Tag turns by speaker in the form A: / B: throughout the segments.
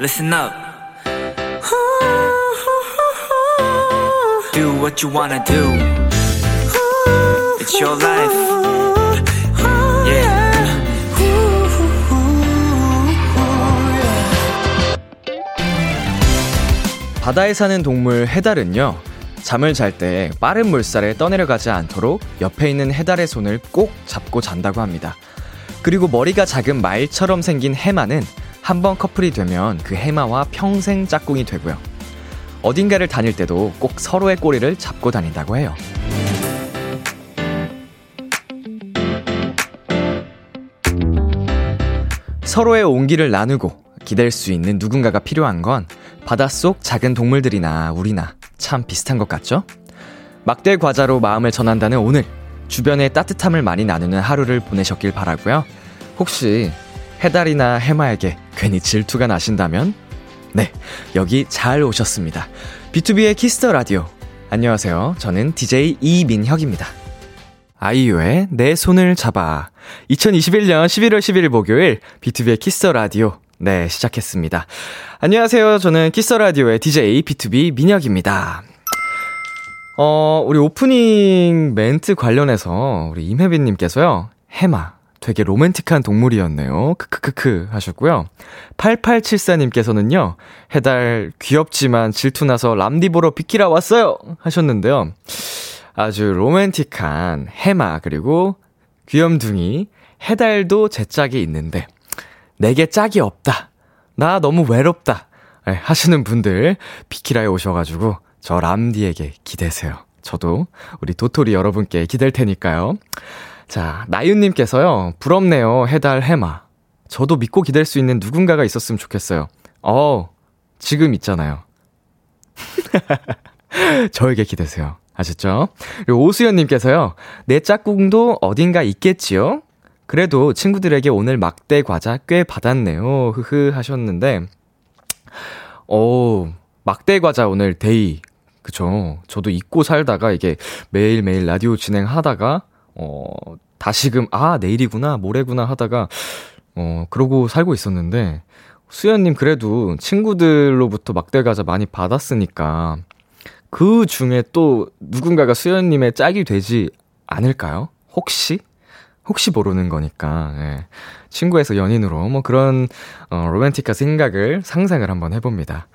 A: listen up. Do what you wanna do. It's your life. Yeah.
B: 바다에 사는 동물 해달은요, 잠을 잘 때 빠른 물살에 떠내려가지 않도록 옆에 있는 해달의 손을 꼭 잡고 잔다고 합니다. 그리고 머리가 작은 말처럼 생긴 해마는 한 번 커플이 되면 그 해마와 평생 짝꿍이 되고요. 어딘가를 다닐 때도 꼭 서로의 꼬리를 잡고 다닌다고 해요. 서로의 온기를 나누고 기댈 수 있는 누군가가 필요한 건 바닷속 작은 동물들이나 우리나 참 비슷한 것 같죠? 막대 과자로 마음을 전한다는 오늘 주변의 따뜻함을 많이 나누는 하루를 보내셨길 바라고요. 혹시 해달이나 해마에게 괜히 질투가 나신다면 네, 여기 잘 오셨습니다. B2B의 키스터 라디오. 안녕하세요. 저는 DJ 이민혁입니다. 아이유의 내 손을 잡아. 2021년 11월 11일 목요일 B2B의 키스터 라디오. 네, 시작했습니다. 안녕하세요. 저는 키스터 라디오의 DJ B2B 민혁입니다. 어, 우리 오프닝 멘트 관련해서 우리 임혜빈님께서요. 해마. 되게 로맨틱한 동물이었네요. 크크크크 하셨고요. 8874님께서는요. 해달 귀엽지만 질투나서 람디 보러 비키라 왔어요. 하셨는데요. 아주 로맨틱한 해마 그리고 귀염둥이 해달도 제 짝이 있는데 내게 짝이 없다. 나 너무 외롭다. 네, 하시는 분들 비키라에 오셔가지고 저 람디에게 기대세요. 저도 우리 도토리 여러분께 기댈 테니까요. 자, 나윤님께서요, 부럽네요, 해달, 해마. 저도 믿고 기댈 수 있는 누군가가 있었으면 좋겠어요. 어, 지금 있잖아요. 저에게 기대세요. 아셨죠? 그리고 오수연님께서요, 내 짝꿍도 어딘가 있겠지요? 그래도 친구들에게 오늘 막대 과자 꽤 받았네요. 흐흐 하셨는데, 오, 막대 과자 오늘 데이. 그쵸. 저도 잊고 살다가 이게 매일매일 라디오 진행하다가, 어, 다시금, 아, 내일이구나, 모레구나 하다가, 어, 그러고 살고 있었는데, 수연님 그래도 친구들로부터 막대 과자 많이 받았으니까, 그 중에 또 누군가가 수연님의 짝이 되지 않을까요? 혹시? 혹시 모르는 거니까, 예. 친구에서 연인으로 뭐 그런, 어, 로맨틱한 생각을 상상을 한번 해봅니다.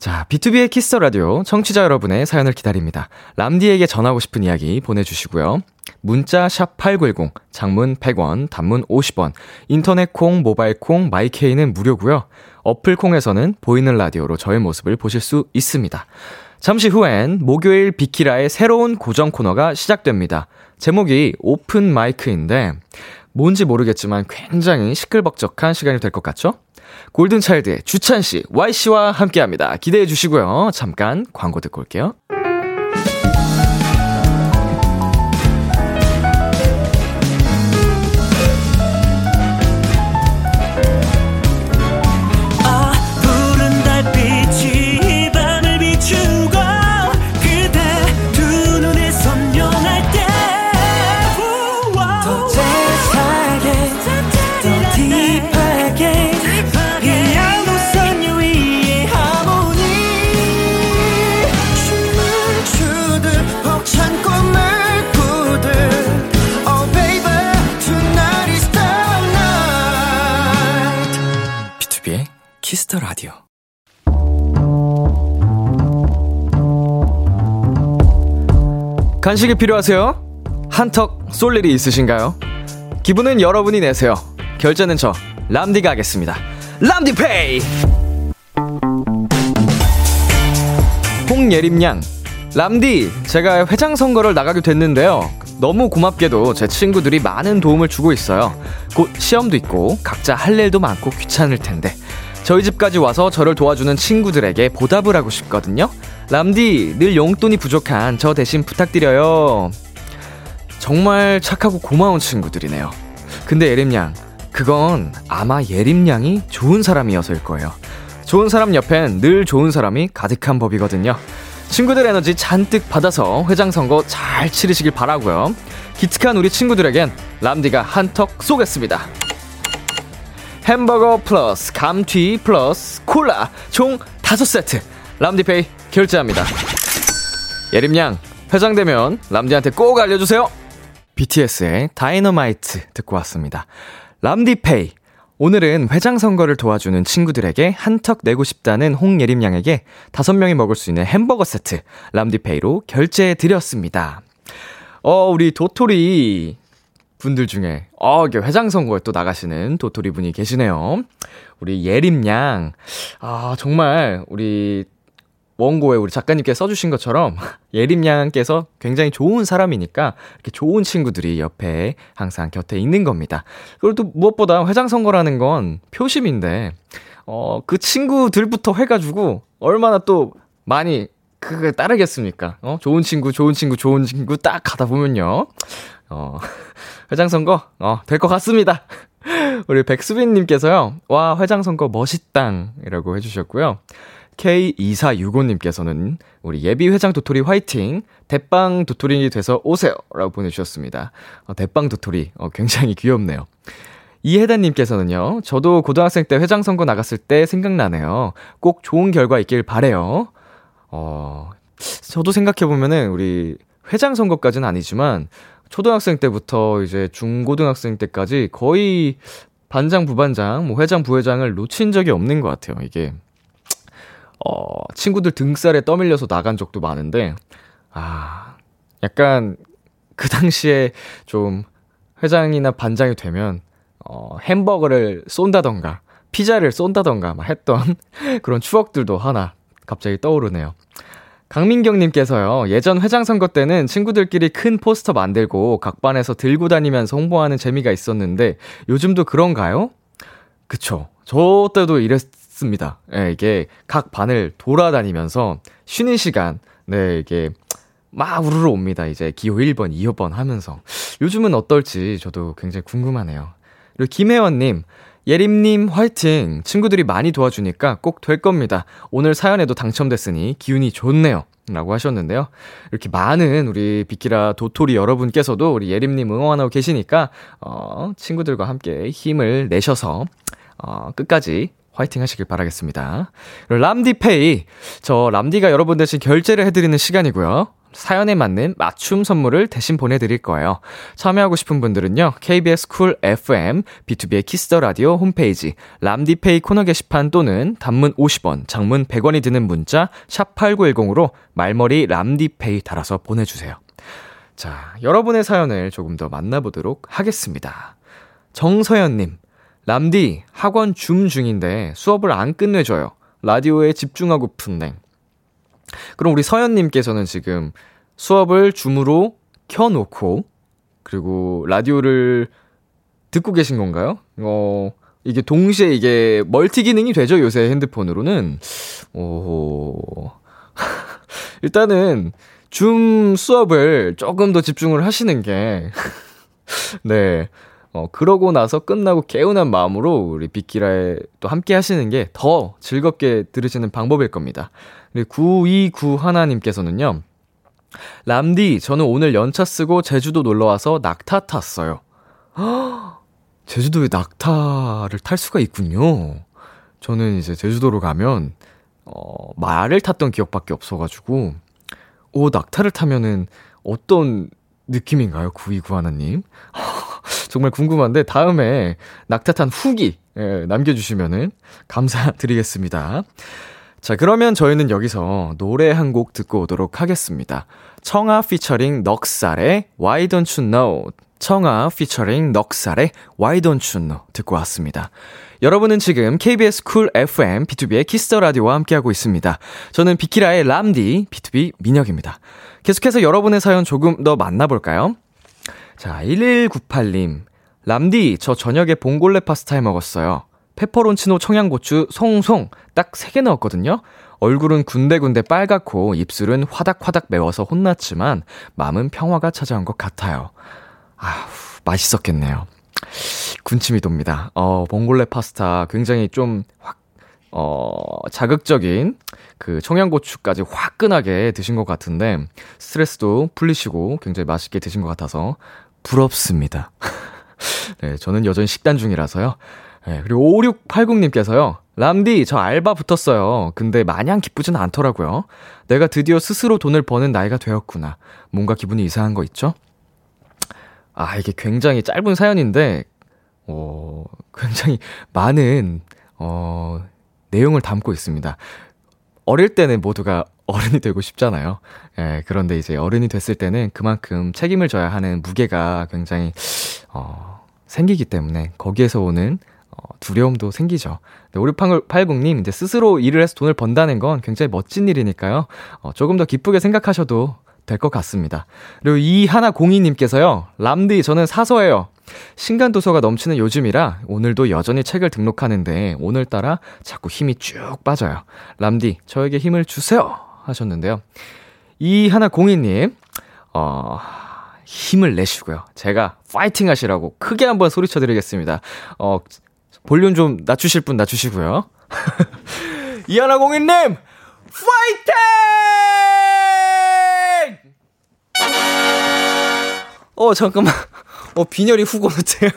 B: 자, B2B의 키스터 라디오 청취자 여러분의 사연을 기다립니다. 람디에게 전하고 싶은 이야기 보내주시고요. 문자 샵 #8910 장문 100원, 단문 50원, 인터넷 콩, 모바일 콩, 마이케이는 무료고요. 어플 콩에서는 보이는 라디오로 저의 모습을 보실 수 있습니다. 잠시 후엔 목요일 비키라의 새로운 고정 코너가 시작됩니다. 제목이 오픈 마이크인데 뭔지 모르겠지만 굉장히 시끌벅적한 시간이 될 것 같죠? 골든차일드의 주찬씨, Y씨와 함께 합니다. 기대해 주시고요. 잠깐 광고 듣고 올게요.
A: Kiss the
B: Radio. 간식이 필요하세요? 한턱 쏠 일이 있으신가요? 기분은 여러분이 내세요. 결제는 저 람디가 하겠습니다. 람디페이. 홍예림양 람디 제가 회장 선거를 나가게 됐는데요. 너무 고맙게도 제 친구들이 많은 도움을 주고 있어요. 곧 시험도 있고 각자 할 일도 많고 귀찮을 텐데 저희 집까지 와서 저를 도와주는 친구들에게 보답을 하고 싶거든요. 람디 늘 용돈이 부족한 저 대신 부탁드려요. 정말 착하고 고마운 친구들이네요. 근데 예림양 그건 아마 예림양이 좋은 사람이어서일 거예요. 좋은 사람 옆엔 늘 좋은 사람이 가득한 법이거든요. 친구들 에너지 잔뜩 받아서 회장 선거 잘 치르시길 바라고요. 기특한 우리 친구들에겐 람디가 한턱 쏘겠습니다. 햄버거 플러스 감튀 플러스 콜라 총 5세트 람디페이 결제합니다. 예림양 회장되면 람디한테 꼭 알려주세요. BTS의 다이너마이트 듣고 왔습니다. 람디페이 오늘은 회장 선거를 도와주는 친구들에게 한턱 내고 싶다는 홍예림 양에게 다섯 명이 먹을 수 있는 햄버거 세트 람디페이로 결제해 드렸습니다. 어, 우리 도토리 분들 중에 어, 이게 회장 선거에 또 나가시는 도토리 분이 계시네요. 우리 예림 양. 아, 정말 우리 원고에 우리 작가님께 써주신 것처럼 예림 양께서 굉장히 좋은 사람이니까 이렇게 좋은 친구들이 옆에 항상 곁에 있는 겁니다. 그리고 또 무엇보다 회장 선거라는 건 표심인데, 어, 그 친구들부터 해가지고 얼마나 또 많이 그게 따르겠습니까? 어, 좋은 친구, 좋은 친구, 좋은 친구 딱 가다 보면요. 어, 회장 선거, 어, 될 것 같습니다. 우리 백수빈님께서요, 와, 회장 선거 멋있당 이라고 해주셨고요. K2465님께서는 우리 예비 회장 도토리 화이팅! 대빵 도토리 돼서 오세요! 라고 보내주셨습니다. 어, 대빵 도토리, 어, 굉장히 귀엽네요. 이혜단님께서는요, 저도 고등학생 때 회장 선거 나갔을 때 생각나네요. 꼭 좋은 결과 있길 바래요. 어, 저도 생각해보면은 우리 회장 선거까지는 아니지만, 초등학생 때부터 이제 중고등학생 때까지 거의 반장, 부반장, 뭐 회장, 부회장을 놓친 적이 없는 것 같아요. 이게 어, 친구들 등살에 떠밀려서 나간 적도 많은데, 아, 약간 그 당시에 좀 회장이나 반장이 되면, 어, 햄버거를 쏜다던가, 피자를 쏜다던가 막 했던 그런 추억들도 하나 갑자기 떠오르네요. 강민경님께서요, 예전 회장 선거 때는 친구들끼리 큰 포스터 만들고 각 반에서 들고 다니면서 홍보하는 재미가 있었는데, 요즘도 그런가요? 그쵸. 저 때도 이랬, 습니다. 예, 이게 각 반을 돌아다니면서 쉬는 시간, 네, 이게 막 우르르 옵니다. 이제 기호 1번, 2번 하면서. 요즘은 어떨지 저도 굉장히 궁금하네요. 그리고 김혜원님, 예림님 화이팅! 친구들이 많이 도와주니까 꼭 될 겁니다. 오늘 사연에도 당첨됐으니 기운이 좋네요. 라고 하셨는데요. 이렇게 많은 우리 비키라 도토리 여러분께서도 우리 예림님 응원하고 계시니까, 어, 친구들과 함께 힘을 내셔서, 어, 끝까지 화이팅 하시길 바라겠습니다. 람디페이. 저 람디가 여러분 대신 결제를 해드리는 시간이고요. 사연에 맞는 맞춤 선물을 대신 보내드릴 거예요. 참여하고 싶은 분들은요, KBS 쿨 FM, B2B의 키스터 라디오 홈페이지, 람디페이 코너 게시판 또는 단문 50원, 장문 100원이 드는 문자, 샵8910으로 말머리 람디페이 달아서 보내주세요. 자, 여러분의 사연을 조금 더 만나보도록 하겠습니다. 정서연님, 람디, 학원 줌 중인데 수업을 안 끝내줘요. 라디오에 집중하고픈 데. 그럼 우리 서연님께서는 지금 수업을 줌으로 켜놓고, 그리고 라디오를 듣고 계신 건가요? 어, 이게 동시에 이게 멀티 기능이 되죠, 요새 핸드폰으로는. 오. 일단은 줌 수업을 조금 더 집중을 하시는 게, 네. 어, 그러고 나서 끝나고 개운한 마음으로 우리 빅키라에 또 함께 하시는 게 더 즐겁게 들으시는 방법일 겁니다. 그리고 929 하나님께서는요, 람디, 저는 오늘 연차 쓰고 제주도 놀러 와서 낙타 탔어요. 제주도에 낙타를 탈 수가 있군요. 저는 이제 제주도로 가면, 어, 말을 탔던 기억밖에 없어가지고, 오, 낙타를 타면은 어떤 느낌인가요? 929 하나님? 정말 궁금한데 다음에 낙타탄 후기 예, 남겨주시면은 감사드리겠습니다. 자, 그러면 저희는 여기서 노래 한 곡 듣고 오도록 하겠습니다. 청하 피처링 넉살의 Why Don't You Know 청하 피처링 넉살의 Why Don't You Know 듣고 왔습니다. 여러분은 지금 KBS 쿨 FM B2B의 키스터 라디오와 함께하고 있습니다. 저는 비키라의 람디 B2B 민혁입니다. 계속해서 여러분의 사연 조금 더 만나볼까요? 자, 1198님. 람디, 저 저녁에 봉골레 파스타 해 먹었어요. 페퍼론치노 청양고추 송송 딱 3개 넣었거든요. 얼굴은 군데군데 빨갛고 입술은 화닥화닥 매워서 혼났지만 마음은 평화가 찾아온 것 같아요. 아우, 맛있었겠네요. 군침이 돕니다. 어, 봉골레 파스타 굉장히 좀 확, 어, 자극적인 그 청양고추까지 화끈하게 드신 것 같은데 스트레스도 풀리시고 굉장히 맛있게 드신 것 같아서 부럽습니다. 네, 저는 여전히 식단 중이라서요. 네, 그리고 5680님께서요. 람디, 저 알바 붙었어요. 근데 마냥 기쁘진 않더라고요. 내가 드디어 스스로 돈을 버는 나이가 되었구나. 뭔가 기분이 이상한 거 있죠? 아, 이게 굉장히 짧은 사연인데, 어, 굉장히 많은, 어, 내용을 담고 있습니다. 어릴 때는 모두가 어른이 되고 싶잖아요. 예, 그런데 이제 어른이 됐을 때는 그만큼 책임을 져야 하는 무게가 굉장히, 어, 생기기 때문에 거기에서 오는 어, 두려움도 생기죠. 네, 우리 80님, 이제 스스로 일을 해서 돈을 번다는 건 굉장히 멋진 일이니까요. 어, 조금 더 기쁘게 생각하셔도 될 것 같습니다. 그리고 이 하나 공이님께서요, 람디, 저는 사서예요. 신간 도서가 넘치는 요즘이라 오늘도 여전히 책을 등록하는데 오늘따라 자꾸 힘이 쭉 빠져요. 람디, 저에게 힘을 주세요. 하셨는데요. 이 하나 공이님, 어, 힘을 내시고요. 제가 파이팅 하시라고 크게 한번 소리쳐 드리겠습니다. 어, 볼륨 좀 낮추실 분 낮추시고요. 이하나 공인님, 파이팅! 어, 잠깐만. 어, 빈혈이 후고 못해요.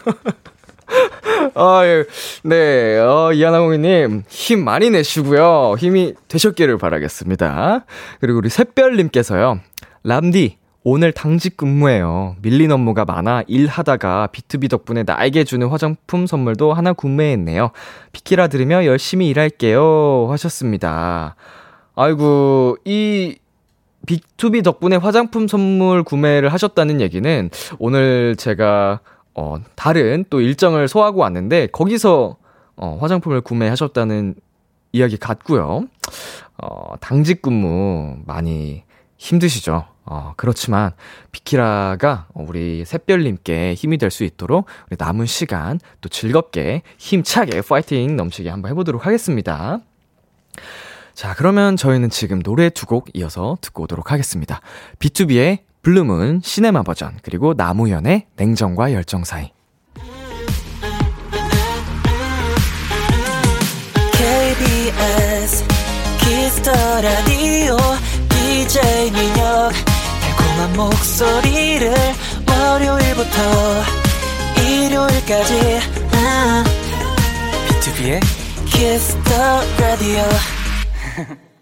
B: 아, 예. 네, 어, 이하나 공인님, 힘 많이 내시고요. 힘이 되셨기를 바라겠습니다. 그리고 우리 샛별님께서요. 람디, 오늘 당직 근무예요. 밀린 업무가 많아 일하다가 비투비 덕분에 나에게 주는 화장품 선물도 하나 구매했네요. 비키라 들으며 열심히 일할게요. 하셨습니다. 아이고, 이 비투비 덕분에 화장품 선물 구매를 하셨다는 얘기는 오늘 제가 어, 다른 또 일정을 소화하고 왔는데 거기서 어, 화장품을 구매하셨다는 이야기 같고요. 어, 당직 근무 많이 힘드시죠? 어, 그렇지만 비키라가 우리 샛별님께 힘이 될 수 있도록 우리 남은 시간 또 즐겁게 힘차게 파이팅 넘치게 한번 해보도록 하겠습니다. 자, 그러면 저희는 지금 노래 두 곡 이어서 듣고 오도록 하겠습니다. B2B의 블루문 시네마 버전 그리고 나무현의 냉정과 열정 사이.
A: KBS Kiss the Radio DJ 민혁 달콤한 목소리를 월요일부터 일요일까지 비투비의 Kiss the Radio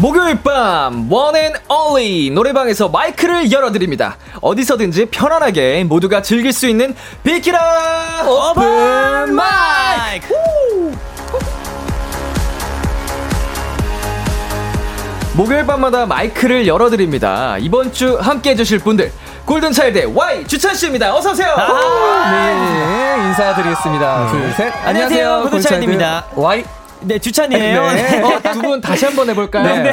B: 목요일 밤 one and only 노래방에서 마이크를 열어드립니다. 어디서든지 편안하게 모두가 즐길 수 있는 비키라 오픈 마이크. 목요일 밤마다 마이크를 열어드립니다. 이번 주 함께 해주실 분들 골든차일드 Y 주찬씨입니다. 어서오세요.
C: 아, 네, 인사드리겠습니다. 둘, 셋.
D: 안녕하세요, 골든차일드입니다.
C: Y.
D: 네, 주찬이에요.
C: 네.
B: 어, 두분 다시 한번 해볼까요?
D: 네.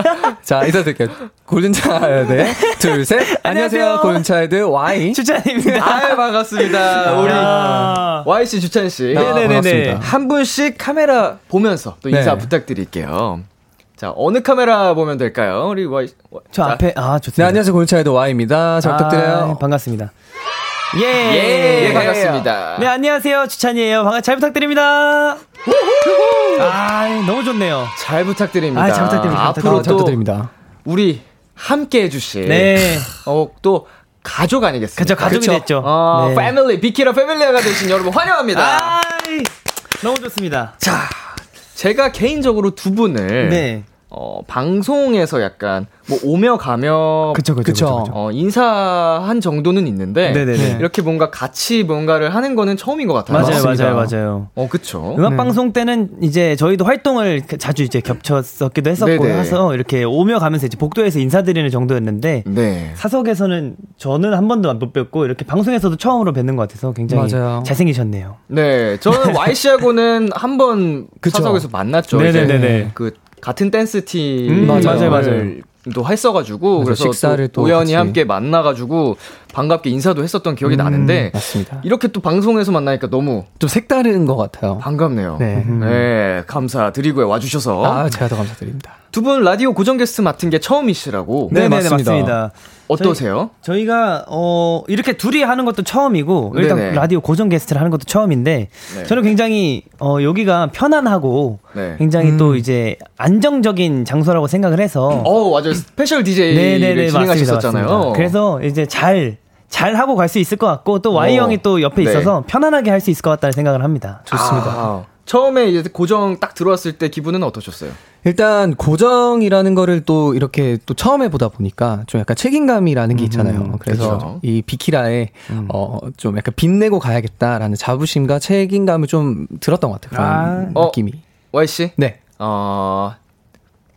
C: 자, 인사드릴게요. 골든차일드. 둘, 셋. 안녕하세요, 골든차일드 Y.
D: 주찬입니다.
B: 아유, 반갑습니다. 우리
D: 아.
B: Y씨, 주찬씨.
C: 아,
D: 네네네네.
C: 반갑습니다.
B: 한 분씩 카메라 보면서 또 인사
C: 네.
B: 부탁드릴게요. 자, 어느 카메라 보면 될까요? 우리 Y.
D: 저
B: 자,
D: 앞에, 아, 좋습니다.
C: 네, 안녕하세요, 골든차일드 Y입니다. 잘
D: 아,
C: 부탁드려요.
D: 반갑습니다. 예.
B: 예, 반갑습니다.
D: 네, 안녕하세요. 주찬이에요. 반갑, 잘 부탁드립니다. 아, 너무 좋네요.
B: 잘 부탁드립니다.
D: 아, 잘 부탁드립니다. 잘
B: 앞으로 잘또
C: 부탁드립니다.
B: 우리 함께 해주실.
D: 네.
B: 어, 또 가족 아니겠습니까?
D: 그쵸, 가족이
B: 그쵸?
D: 됐죠.
B: 어,
D: 네.
B: 패밀리, 비키라 패밀리가 되신 여러분 환영합니다.
D: 아이, 너무 좋습니다.
B: 자, 제가 개인적으로 두 분을
D: 네.
B: 어, 방송에서 약간 뭐 오며 가며
D: 그쵸, 그쵸.
C: 그쵸.
D: 그쵸.
B: 어, 인사한 정도는 있는데
D: 네네네.
B: 이렇게 뭔가 같이 뭔가를 하는 거는 처음인 것 같아요.
D: 맞아요,
C: 맞습니다.
D: 맞아요, 맞아요.
B: 어, 그쵸.
D: 음악
C: 네.
D: 방송 때는 이제 저희도 활동을 자주 이제 겹쳤었기도 했었고
B: 네네.
D: 해서 이렇게 오며 가면서 이제 복도에서 인사드리는 정도였는데
B: 네.
D: 사석에서는 저는 한 번도 못 뵙고 이렇게 방송에서도 처음으로 뵙는 것 같아서 굉장히
C: 맞아요.
D: 잘생기셨네요.
B: 네, 저는 Y씨하고는 한번
C: 그쵸.
B: 사석에서 만났죠.
D: 네네네네.
B: 이제 그 같은 댄스 팀
D: 음,
C: 맞아요,
D: 맞아요.
B: 또 했어가지고. 그래서
C: 식사를 또또
B: 우연히
C: 같이.
B: 함께 만나가지고 반갑게 인사도 했었던 기억이 나는데
C: 맞습니다.
B: 이렇게 또 방송에서 만나니까 너무
C: 좀 색다른 것 같아요.
B: 반갑네요.
D: 네.
B: 네, 감사드리고요 와주셔서
C: 아, 제가 더 감사드립니다.
B: 두 분 라디오 고정 게스트 맡은 게 처음이시라고.
D: 네, 네, 맞습니다. 맞습니다.
B: 어떠세요?
D: 저희, 가 어 이렇게 둘이 하는 것도 처음이고 일단 네네. 라디오 고정 게스트를 하는 것도 처음인데 네. 저는 굉장히 어 여기가 편안하고 네. 굉장히 음. 또 이제 안정적인 장소라고 생각을 해서
B: 어 맞아요 special DJ 네네네 진행하셨잖아요. 맞습니다.
D: 그래서 이제 잘 잘 하고 갈 수 있을 것 같고 또 Y 어. 형이 또 옆에 네. 있어서 편안하게 할 수 있을 것 같다는 생각을 합니다.
B: 좋습니다. 아. 처음에 이제 고정 딱 들어왔을 때 기분은 어떠셨어요?
C: 일단 고정이라는 거를 또 이렇게 또 처음 해보다 보니까 좀 약간 책임감이라는 게 있잖아요. 음, 그래서 그렇죠. 이 비키라에 음. 어좀 약간 빛내고 가야겠다라는 자부심과 책임감을 좀 들었던 것 같아요. 그런 아. 느낌이. 어,
B: Y 씨? 네. 어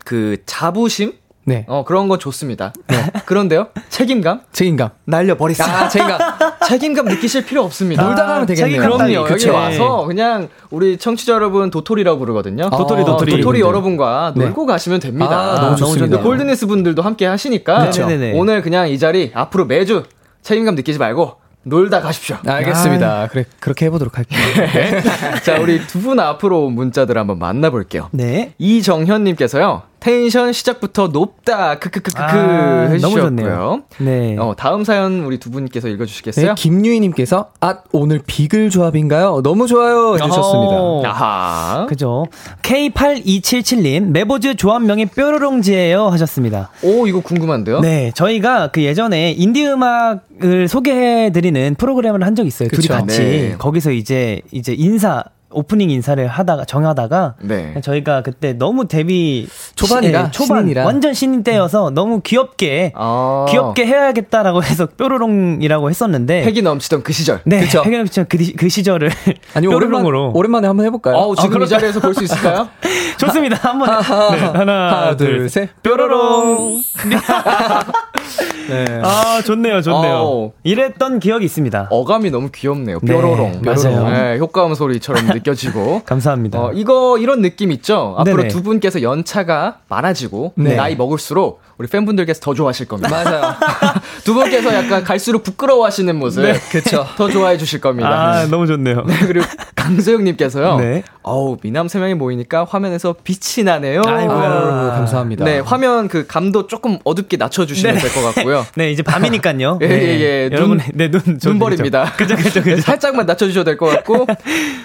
B: 그 자부심? 네. 어, 그런 건 좋습니다. 네. 그런데요? 책임감?
C: 책임감.
B: 날려버리세요. 아, 책임감. 책임감 느끼실 필요 없습니다.
C: 놀다 가면 되겠네요.
B: 그럼요. 그쵸. 여기 와서 그냥 우리 청취자 여러분 도토리라고 부르거든요.
D: 아, 도토리, 도토리.
B: 도토리 여러분과 네. 놀고 가시면 됩니다.
C: 아, 너무 좋습니다.
B: 골드니스 분들도 함께 하시니까 네네네. 오늘 그냥 이 자리 앞으로 매주 책임감 느끼지 말고 놀다 가십시오.
C: 알겠습니다. 아. 그래 그렇게 해보도록 할게요. 네.
B: 자, 우리 두 분 앞으로 문자들 한번 만나볼게요.
D: 네.
B: 이정현님께서요. 텐션 시작부터 높다. 크크크크크 아, 해주셨고요. 네. 어, 다음 사연 우리 두 분께서 읽어주시겠어요? 네,
C: 김유희님께서 아 오늘 비글 조합인가요? 너무 좋아요 해주셨습니다. 어,
D: 아하. 그죠. K8277님 메보즈 조합명이 뾰로롱지예요 하셨습니다.
B: 오 이거 궁금한데요?
D: 네, 저희가 그 예전에 인디 음악을 소개해드리는 프로그램을 한 적 있어요. 그쵸? 둘이 같이 네. 거기서 이제 이제 인사 오프닝 인사를 하다가 정하다가 네. 저희가 그때 너무 데뷔
C: 초반이라? 네, 초반 신인이라.
D: 완전 신인 때여서 너무 귀엽게 아~ 귀엽게 해야겠다라고 해서 뾰로롱이라고 했었는데
B: 핵이 넘치던 그 시절.
D: 네 그쵸? 핵이 넘치던 그, 그 시절을
C: 아니 뾰로롱으로. 오랜만, 에 한번 해볼까요?
B: 어, 지금 아, 이 자리에서 볼 수 있을까요?
D: 좋습니다. 한번
C: 하나, 네. 하나, 둘셋.
D: 뾰로롱. 네. 아 좋네요 좋네요. 어. 이랬던 기억이 있습니다.
B: 어감이 너무 귀엽네요. 뾰로롱.
D: 네, 맞아요.
B: 네, 효과음 소리처럼 느껴지고.
D: 감사합니다.
B: 어, 이거, 이런 느낌 있죠? 앞으로 네네. 두 분께서 연차가 많아지고, 네. 나이 먹을수록, 우리 팬분들께서 더 좋아하실 겁니다.
C: 맞아요.
B: 두 분께서 약간 갈수록 부끄러워하시는 모습. 네,
C: 그쵸.
B: 더 좋아해 주실 겁니다.
D: 아, 너무 좋네요.
B: 네, 그리고 강소영 님께서요. 네. 어우, 미남 세 명이 모이니까 화면에서 빛이 나네요.
C: 아이고야. 아, 감사합니다.
B: 네, 화면 그 감도 조금 어둡게 낮춰 주시면 네. 될것 같고요.
D: 네, 이제 밤이니까요.
B: 예, 예, 예.
D: 여러분, 네, 눈,
B: 눈버립니다.
D: 그죠, 그죠, 그죠.
B: 살짝만 낮춰 주셔도 될 것 같고.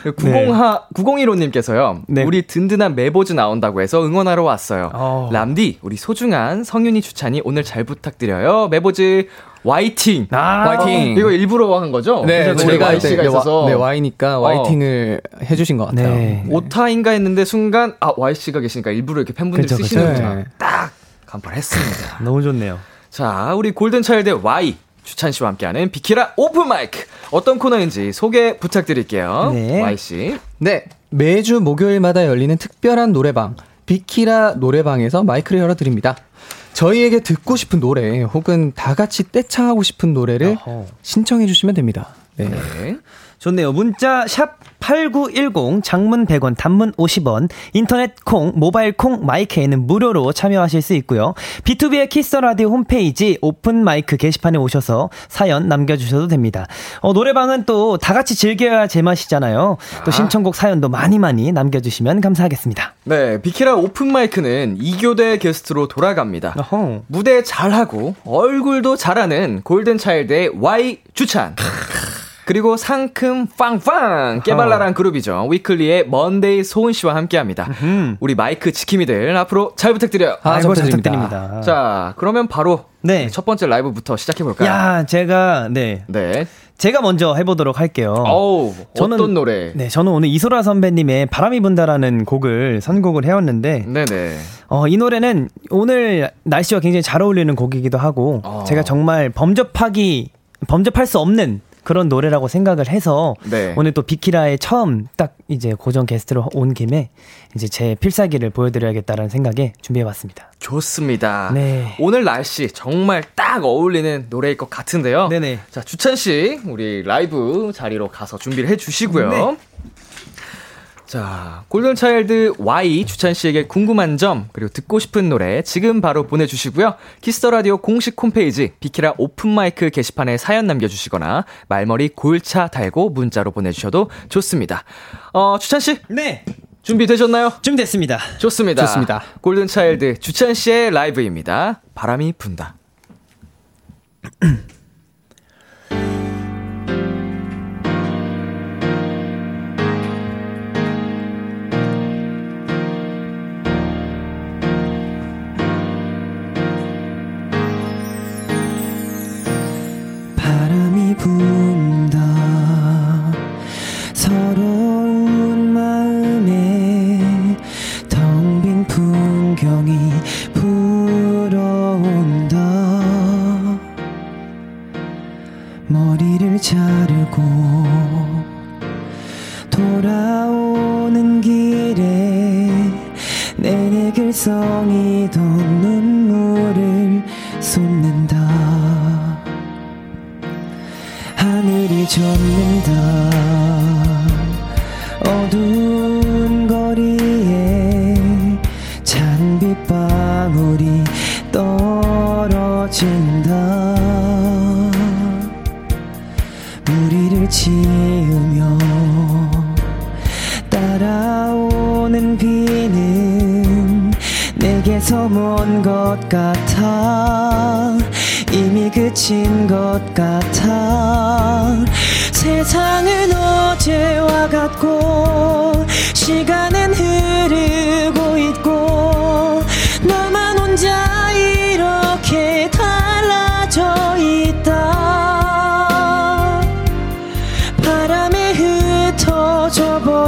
B: 90하, 9015님께서요. 네. 우리 든든한 메보즈 나온다고 해서 응원하러 왔어요. 어. 람디, 우리 소중한 성 윤이 주찬이 오늘 잘 부탁드려요. 메보즈 와이팅.
D: 아,
B: 와이팅. 이거 일부러 한 거죠?
C: 네, 저희가 Y씨가 네, 있어서. 네, Y니까 와이팅을 어. 해주신 것 같아요. 네.
B: 오타인가 했는데 순간, 아, Y씨가 계시니까 일부러 이렇게 팬분들 그쵸, 쓰시는구나. 네. 딱 간파했습니다.
D: 너무 좋네요.
B: 자, 우리 골든 차일드 Y. 주찬 씨와 함께하는 비키라 오픈 마이크. 어떤 코너인지 소개 부탁드릴게요. 네. Y씨.
C: 네. 매주 목요일마다 열리는 특별한 노래방. 비키라 노래방에서 마이크를 열어드립니다. 저희에게 듣고 싶은 노래 혹은 다 같이 떼창하고 싶은 노래를 어허. 신청해 주시면 됩니다. 네. 네.
D: 좋네요. 문자 샵 8910 장문 100원 단문 50원 인터넷 콩 모바일 콩 마이크에는 무료로 참여하실 수 있고요. B2B의 키스 라디오 홈페이지 오픈 마이크 게시판에 오셔서 사연 남겨 주셔도 됩니다. 어, 노래방은 또 다 같이 즐겨야 제맛이잖아요. 또 아. 신청곡 사연도 많이 많이 남겨 주시면 감사하겠습니다.
B: 네, 비키라 오픈 마이크는 이교대 게스트로 돌아갑니다. 어허. 무대 잘하고 얼굴도 잘하는 골든 차일드의 Y 주찬. 그리고 상큼 팡팡 깨발랄한 그룹이죠. 위클리의 먼데이 소은 씨와 함께합니다. 우리 마이크 지킴이들 앞으로 잘 부탁드려요.
D: 아, 잘 부탁드립니다.
B: 자, 그러면 바로 네. 첫 번째 라이브부터 시작해 볼까요?
D: 야, 제가 네. 네. 제가 먼저 해보도록 할게요.
B: 어우, 저는, 어떤 노래?
D: 네, 저는 오늘 이소라 선배님의 바람이 분다라는 곡을 선곡을 해왔는데,
B: 네네.
D: 어, 이 노래는 오늘 날씨와 굉장히 잘 어울리는 곡이기도 하고, 어. 제가 정말 범접하기, 범접할 수 없는 그런 노래라고 생각을 해서 네. 오늘 또 비키라에 처음 딱 이제 고정 게스트로 온 김에 이제 제 필살기를 보여드려야겠다라는 생각에 준비해봤습니다.
B: 좋습니다. 네. 오늘 날씨 정말 딱 어울리는 노래일 것 같은데요. 네네. 자 주찬 씨 우리 라이브 자리로 가서 준비를 해주시고요. 네. 자, 골든차일드 Y 주찬 씨에게 궁금한 점, 그리고 듣고 싶은 노래 지금 바로 보내주시고요. Kiss the Radio 공식 홈페이지 비키라 오픈마이크 게시판에 사연 남겨주시거나 말머리 골차 달고 문자로 보내주셔도 좋습니다. 어, 주찬 씨.
D: 네.
B: 준비되셨나요?
E: 준비됐습니다.
B: 좋습니다.
C: 좋습니다.
B: 골든차일드 주찬 씨의 라이브입니다. 바람이 분다.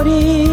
D: morir.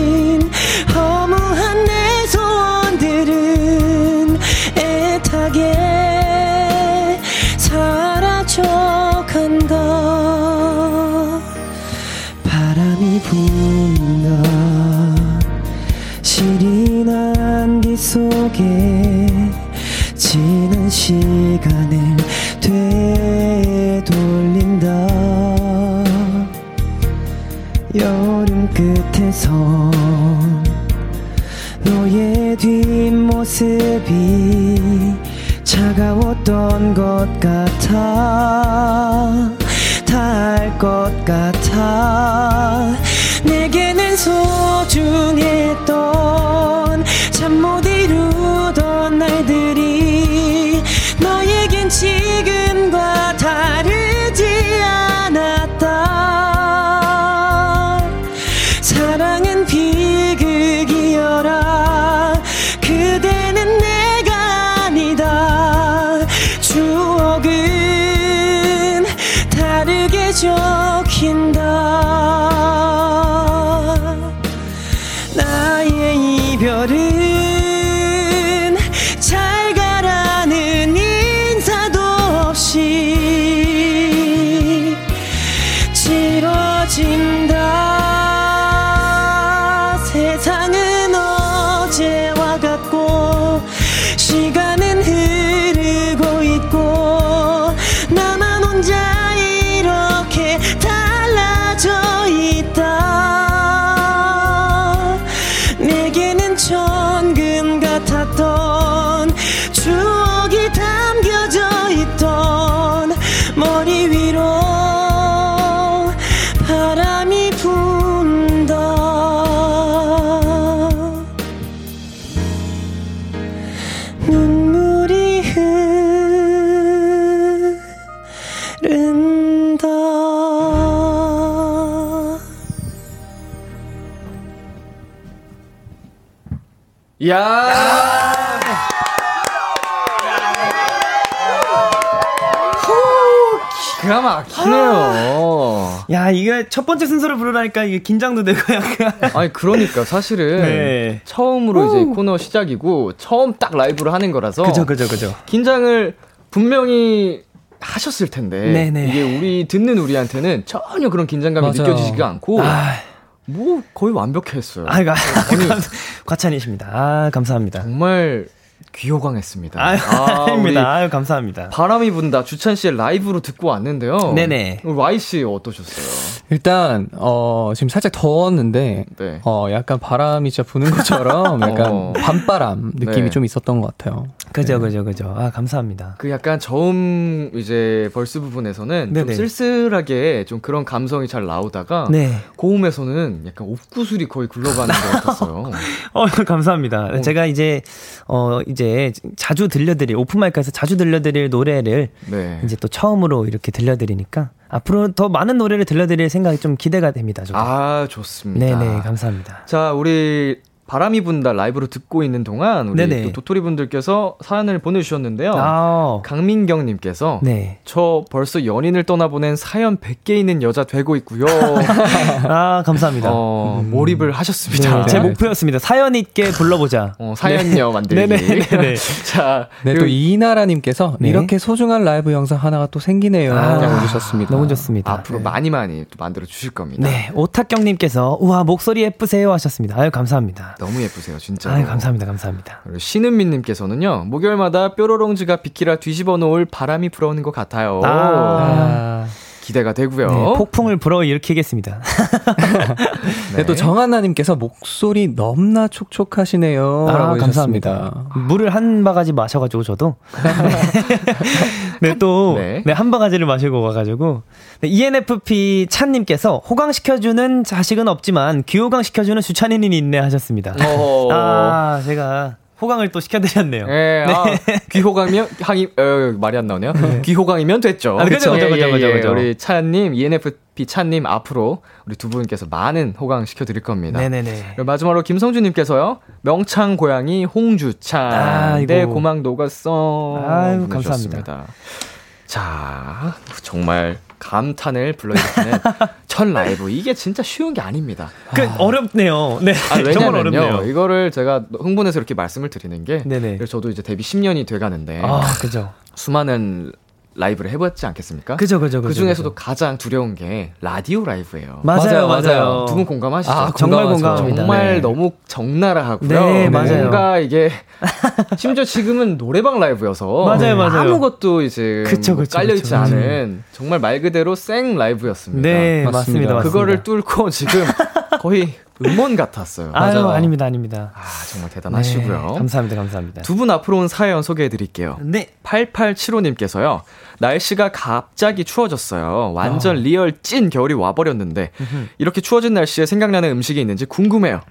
D: 눈물이 흐른다.
B: 야! 야! 후, 기가 막히네요.
E: 야, 이게 첫 번째 순서를 부르라니까 이게 긴장도 되고 약간.
B: 아니, 그러니까 사실은
E: 네.
B: 처음으로 이제 코너 시작이고 처음 딱 라이브를 하는 거라서
E: 그죠, 그죠, 그죠.
B: 긴장을 분명히 하셨을 텐데
E: 네네.
B: 이게 우리 듣는 우리한테는 전혀 그런 긴장감이
C: 맞아요.
B: 느껴지지가 않고
E: 아...
B: 뭐 거의 완벽했어요.
E: 아, 니 아니, 과찬이십니다. 아, 감사합니다.
B: 정말 귀호강했습니다.
E: 아, 아닙니다. 아유, 감사합니다.
B: 바람이 분다 주찬 씨의 라이브로 듣고 왔는데요.
E: 네네.
B: 라이 씨 어떠셨어요?
C: 일단 어 지금 살짝 더웠는데 네. 어 약간 바람이 진짜 부는 것처럼 어. 약간 어. 밤바람 느낌이 네. 좀 있었던 것 같아요.
D: 그죠, 네. 그죠, 그죠. 아 감사합니다.
B: 그 약간 저음 이제 벌스 부분에서는 네네. 좀 쓸쓸하게 좀 그런 감성이 잘 나오다가 네. 고음에서는 약간 옥구슬이 거의 굴러가는 것 같았어요.
D: 어 감사합니다. 어. 제가 이제 어 이제 자주 들려드릴 오픈마이크에서 자주 들려드릴 노래를 네. 이제 또 처음으로 이렇게 들려드리니까. 앞으로 더 많은 노래를 들려드릴 생각이 좀 기대가 됩니다. 저도.
B: 아, 좋습니다.
D: 네네, 감사합니다.
B: 자, 우리 바람이 분다 라이브로 듣고 있는 동안 우리 네네. 또 도토리 분들께서 사연을 보내주셨는데요. 아. 강민경님께서 네. 저 벌써 연인을 떠나보낸 사연 100개 있는 여자 되고 있고요.
D: 아 감사합니다.
B: 어, 음. 몰입을 하셨습니다.
D: 네. 제 목표였습니다. 사연 있게 불러보자.
B: 어, 사연녀 네. 만들기. 네네네.
C: 자, 네, 또 이나라님께서 네. 이렇게 소중한 라이브 영상 하나가 또 생기네요. 아, 주셨습니다.
D: 너무 좋습니다.
B: 앞으로 네. 많이 많이 또 만들어 주실 겁니다.
D: 네, 오탁경님께서 우와 목소리 예쁘세요 하셨습니다. 아유 감사합니다.
B: 너무 예쁘세요, 진짜.
D: 아, 감사합니다, 감사합니다.
B: 신은민님께서는요, 목요일마다 뾰로롱즈가 비키라 뒤집어 놓을 바람이 불어오는 것 같아요. 아. 기대가 되고요. 네,
D: 폭풍을 불어일으키겠습니다.
C: 네. 네, 또 정한나님께서 목소리 너무나 촉촉하시네요. 아, 감사합니다.
D: 물을 한 바가지 마셔가지고 저도. 네, 또, 네. 네, 한 바가지를 마시고 와가지고. 네, ENFP 찬님께서 호강시켜주는 자식은 없지만 귀호강시켜주는 수찬이는 있네 하셨습니다. 아, 제가. 호강을 또 시켜드렸네요. 예,
B: 네. 아, 귀호강이면 항이 어, 말이 안 나오네요. 네. 귀호강이면 됐죠.
D: 아, 그죠, 그죠, 그죠, 그죠, 그죠.
B: 우리 차님, ENFP 차님 앞으로 우리 두 분께서 많은 호강 시켜드릴 겁니다. 네네네. 마지막으로 김성준님께서요. 명창 고양이 홍주찬. 아, 내 고막 녹았어.
D: 아유, 감사합니다.
B: 자, 정말 감탄을 불러일으키는 첫 라이브. 이게 진짜 쉬운 게 아닙니다.
D: 그 아. 어렵네요. 네.
B: 아, 왜냐면요. 이거를 제가 흥분해서 이렇게 말씀을 드리는 게 네네. 저도 이제 데뷔 10년이 돼 가는데
D: 아, 그죠.
B: 수많은 라이브를 해봤지 않겠습니까?
D: 그죠, 그죠,
B: 그 중에서도 가장 두려운 게 라디오 라이브예요.
D: 맞아요, 맞아요.
B: 두 분 공감하시죠?
D: 아, 정말 공감합니다.
B: 정말 네. 너무 적나라하고요. 네, 맞아요. 뭔가 이게 심지어 지금은 노래방 라이브여서
D: 맞아요, 맞아요.
B: 아무것도 이제 그쵸, 뭐 그쵸, 깔려 있지 않은 정말 말 그대로 생 라이브였습니다.
D: 네, 맞습니다. 맞습니다.
B: 그거를 뚫고 지금 거의 음원 같았어요.
D: 아유, 맞아요. 아닙니다, 아닙니다.
B: 아, 정말 대단하시고요.
D: 네, 감사합니다, 감사합니다.
B: 두 분 앞으로 온 사연 소개해 드릴게요.
D: 네.
B: 8875님께서요. 날씨가 갑자기 추워졌어요. 완전 어. 리얼 찐 겨울이 와버렸는데, 이렇게 추워진 날씨에 생각나는 음식이 있는지 궁금해요.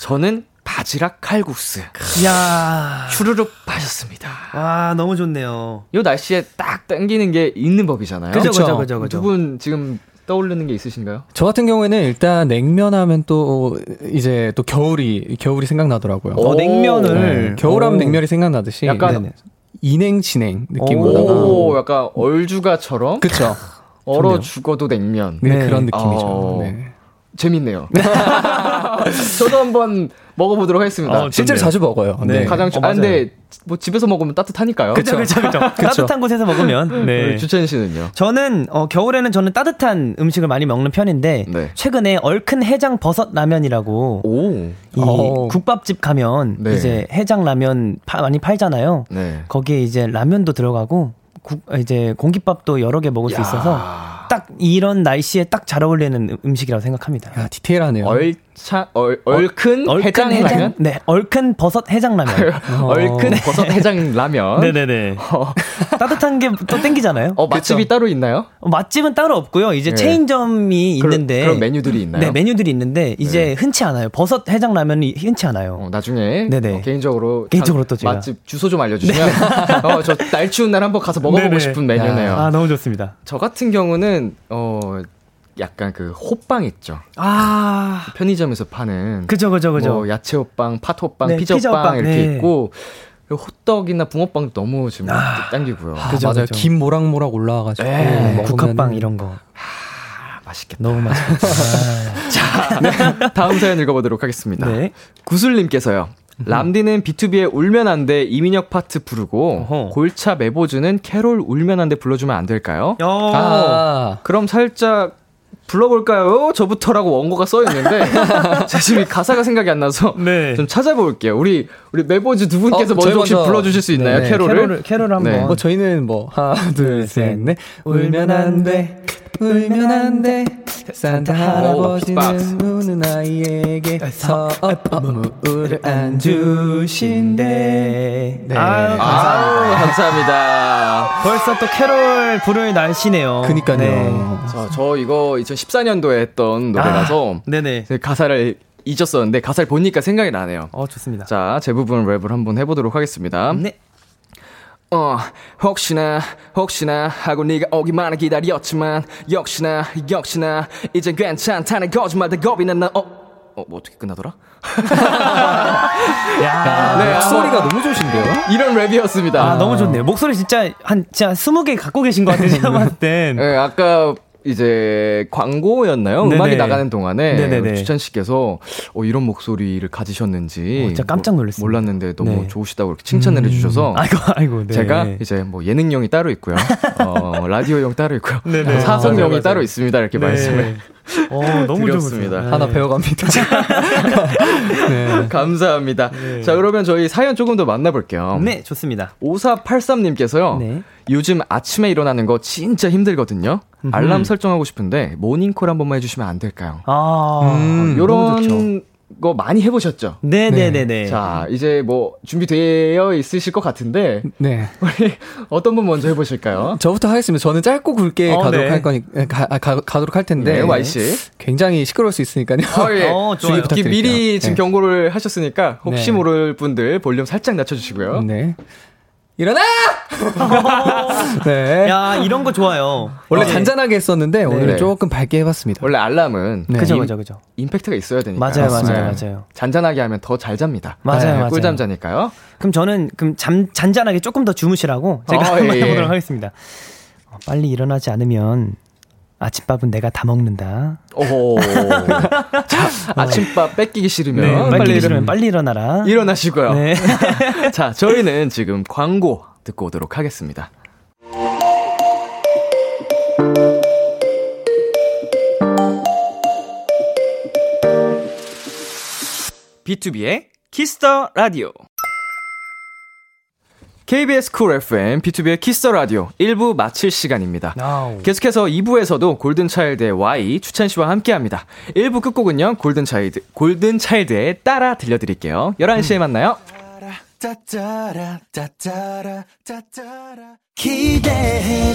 B: 저는 바지락 칼국수.
D: 야
B: 추르륵 마셨습니다.
D: 와, 너무 좋네요.
B: 이 날씨에 딱 땡기는 게 있는 법이잖아요.
D: 그죠, 그죠, 그죠, 그죠.
B: 두 분 지금 떠오르는 게 있으신가요?
C: 저 같은 경우에는 일단 냉면 하면 또 이제 또 겨울이 겨울이 생각나더라고요.
D: 어, 냉면을 네,
C: 겨울하면 냉면이 생각나듯이 약간 네네. 인행 진행 느낌으로다가
B: 오, 약간 얼주가처럼
C: 그쵸
B: 얼어 죽어도 냉면
C: 네, 네. 그런 느낌이죠. 어,
B: 네. 재밌네요. 저도 한번 먹어보도록 하겠습니다.
C: 어, 실제로 자주 먹어요.
B: 네. 가장 주, 어, 아, 근데 뭐 집에서 먹으면 따뜻하니까요.
D: 그렇죠, 그렇죠, 그렇죠. 따뜻한 곳에서 먹으면. 네.
B: 주찬 씨는요?
D: 저는 어, 겨울에는 저는 따뜻한 음식을 많이 먹는 편인데 네. 최근에 얼큰 해장 버섯 라면이라고 오. 이 오. 국밥집 가면 네. 이제 해장 라면 파, 많이 팔잖아요. 네. 거기에 이제 라면도 들어가고 국, 이제 공깃밥도 여러 개 먹을 야. 수 있어서 딱 이런 날씨에 딱 잘 어울리는 음식이라고 생각합니다.
C: 야, 디테일하네요.
B: 얼 차, 얼, 얼큰, 얼큰 해장, 해장 라면?
D: 네, 얼큰 버섯 해장 라면.
B: 얼큰 네. 버섯 해장 라면.
D: 네네네. 어. 따뜻한 게 또 땡기잖아요.
B: 어, 맛집이 그쵸? 따로 있나요?
D: 어, 맛집은 따로 없고요. 이제 네. 체인점이 있는데.
B: 그런 메뉴들이 있나요?
D: 네, 메뉴들이 있는데, 이제 네. 흔치 않아요. 버섯 해장 라면이 흔치 않아요.
B: 어, 나중에. 네네. 어, 개인적으로.
D: 개인적으로 또 제가.
B: 맛집 주소 좀 알려주시면. 네. 어, 저 날 추운 날 한번 가서 먹어보고 네네. 싶은 메뉴네요.
D: 아, 너무 좋습니다.
B: 저 같은 경우는, 어, 약간 그 호빵 있죠.
D: 아
B: 편의점에서 파는
D: 그죠 그죠 그죠.
B: 뭐 야채 호빵, 팥 호빵, 네, 피자 호빵 이렇게 네. 있고 호떡이나 붕어빵 너무 지금 아, 당기고요.
C: 아, 그죠, 맞아요. 그죠. 김 모락모락 올라와가지고
D: 네, 국화빵 이런 거.
B: 아, 맛있겠다.
D: 너무 맛있겠다.
B: 자, 네, 다음 사연 읽어보도록 하겠습니다. 네. 구슬님께서요. 람디는 B2B의 울면 안 돼 이민혁 파트 부르고 어허. 골차 메보즈는 캐롤 울면 안 돼 불러주면 안 될까요? 아, 그럼 살짝 불러볼까요? 저부터라고 원고가 써 있는데 제 지금 가사가 생각이 안 나서 네. 좀 찾아볼게요. 우리 우리 메보즈 두 분께서 어, 먼저 혹시 먼저. 불러주실 수 있나요? 네, 캐롤을?
D: 캐롤을 캐롤 한번. 네.
C: 뭐 저희는 뭐 하나 둘셋넷 울면 안 돼. 울면 안 돼. 산타 할아버지는 우는 아이에게 선물을 안 주신대.
D: 네. 아유, 감사합니다.
B: 아유, 감사합니다.
D: 벌써 또 캐롤 부를 날씨네요.
C: 그니까요.
D: 네.
B: 저, 저 이거 2014년도에 했던 노래라서
D: 아, 네네.
B: 제 가사를 잊었었는데 가사를 보니까 생각이 나네요.
D: 어, 좋습니다.
B: 자, 제 부분 랩을 한번 해보도록 하겠습니다.
D: 네.
B: 어, 혹시나, 혹시나 하고 네가 오기만을 기다렸지만 역시나, 역시나 이젠 괜찮다는 거짓말 다 겁이 난나 어, 어, 뭐 어떻게 끝나더라?
D: 야,
B: 네,
C: 목소리가
B: 한번
C: 너무 좋으신데요?
B: 이런 랩이었습니다.
D: 아, 너무 좋네요. 목소리 진짜 한, 진짜 20개 갖고 계신 것 같아요. 제가 봤을 땐.
B: 네, 아까 이제 광고였나요?
D: 네네.
B: 음악이 나가는 동안에
D: 네네네.
B: 추천 씨께서 어, 이런 목소리를 가지셨는지
D: 어, 진짜 깜짝 놀랐습니다.
B: 몰랐는데 너무
D: 네.
B: 좋으시다고 이렇게 칭찬을 해주셔서
D: 아이고, 아이고, 네.
B: 제가 이제 뭐 예능용이 따로 있고요, 어, 라디오용 따로 있고요,
D: 네네.
B: 사성용이
D: 맞아요.
B: 따로 있습니다 이렇게 말씀을
D: 어, 너무. 좋습니다.
C: 하나 배워갑니다. 네.
B: 감사합니다. 자 그러면 저희 사연 조금 더 만나볼게요.
D: 네, 좋습니다.
B: 5483님께서요.
D: 네.
B: 요즘 아침에 일어나는 거 진짜 힘들거든요. 알람 설정하고 싶은데 모닝콜 한 번만 해주시면 안 될까요?
D: 아,
C: 음,
D: 좋죠.
B: 요런 거 많이 해보셨죠?
D: 네네네 네.
B: 자 이제 뭐 준비되어 있으실 것 같은데
C: 네.
B: 우리 어떤 분 먼저 해보실까요?
C: 저부터 하겠습니다. 저는 짧고 굵게
D: 어,
C: 가도록
D: 네.
C: 할 거니, 가, 아, 가, 가도록 할 텐데.
B: 네, Y 씨.
C: 굉장히 시끄러울 수 있으니까요.
B: 어, 예.
D: 어, 좋아요.
B: 미리 지금
C: 네.
B: 경고를 하셨으니까 혹시
C: 네.
B: 모를 분들 볼륨 살짝 낮춰주시고요.
C: 네. 일어나! 네.
D: 야, 이런 거 좋아요.
C: 원래
D: 네.
C: 잔잔하게 했었는데 오늘은
B: 네.
C: 조금 밝게 해봤습니다.
B: 원래 알람은
C: 네.
D: 그죠,
B: 임-
D: 그죠, 그죠.
B: 임팩트가 있어야 되니까.
D: 맞아요, 맞아요,
B: 네.
D: 맞아요.
B: 잔잔하게 하면 더 잘 잡니다.
D: 맞아요,
B: 네,
D: 맞아요.
B: 꿀잠 자니까요.
D: 그럼 저는 그럼 잠 잔잔하게 조금 더 주무시라고 제가
B: 어,
D: 한번
B: 예, 예.
D: 해보도록 하겠습니다. 어, 빨리 일어나지 않으면 아침밥은 내가 다 먹는다.
B: 오. 자, 아침밥 뺏기기 싫으면
D: 네,
B: 빨리,
D: 빨리
B: 일어,
D: 일어나면 빨리 일어나라.
B: 일어나시고요.
D: 네.
B: 자, 저희는 지금 광고 듣고 오도록 하겠습니다. B2B의 키스터 라디오. KBS 쿨 FM, B2B의 키스터 라디오 1부 마칠 시간입니다.
D: 아우.
B: 계속해서 2부에서도 골든차일드의 Y 주찬 씨와 함께 합니다. 1부 끝곡은요, 골든차일드, 골든차일드의 따라 들려드릴게요. 11시에 만나요.
A: 기대해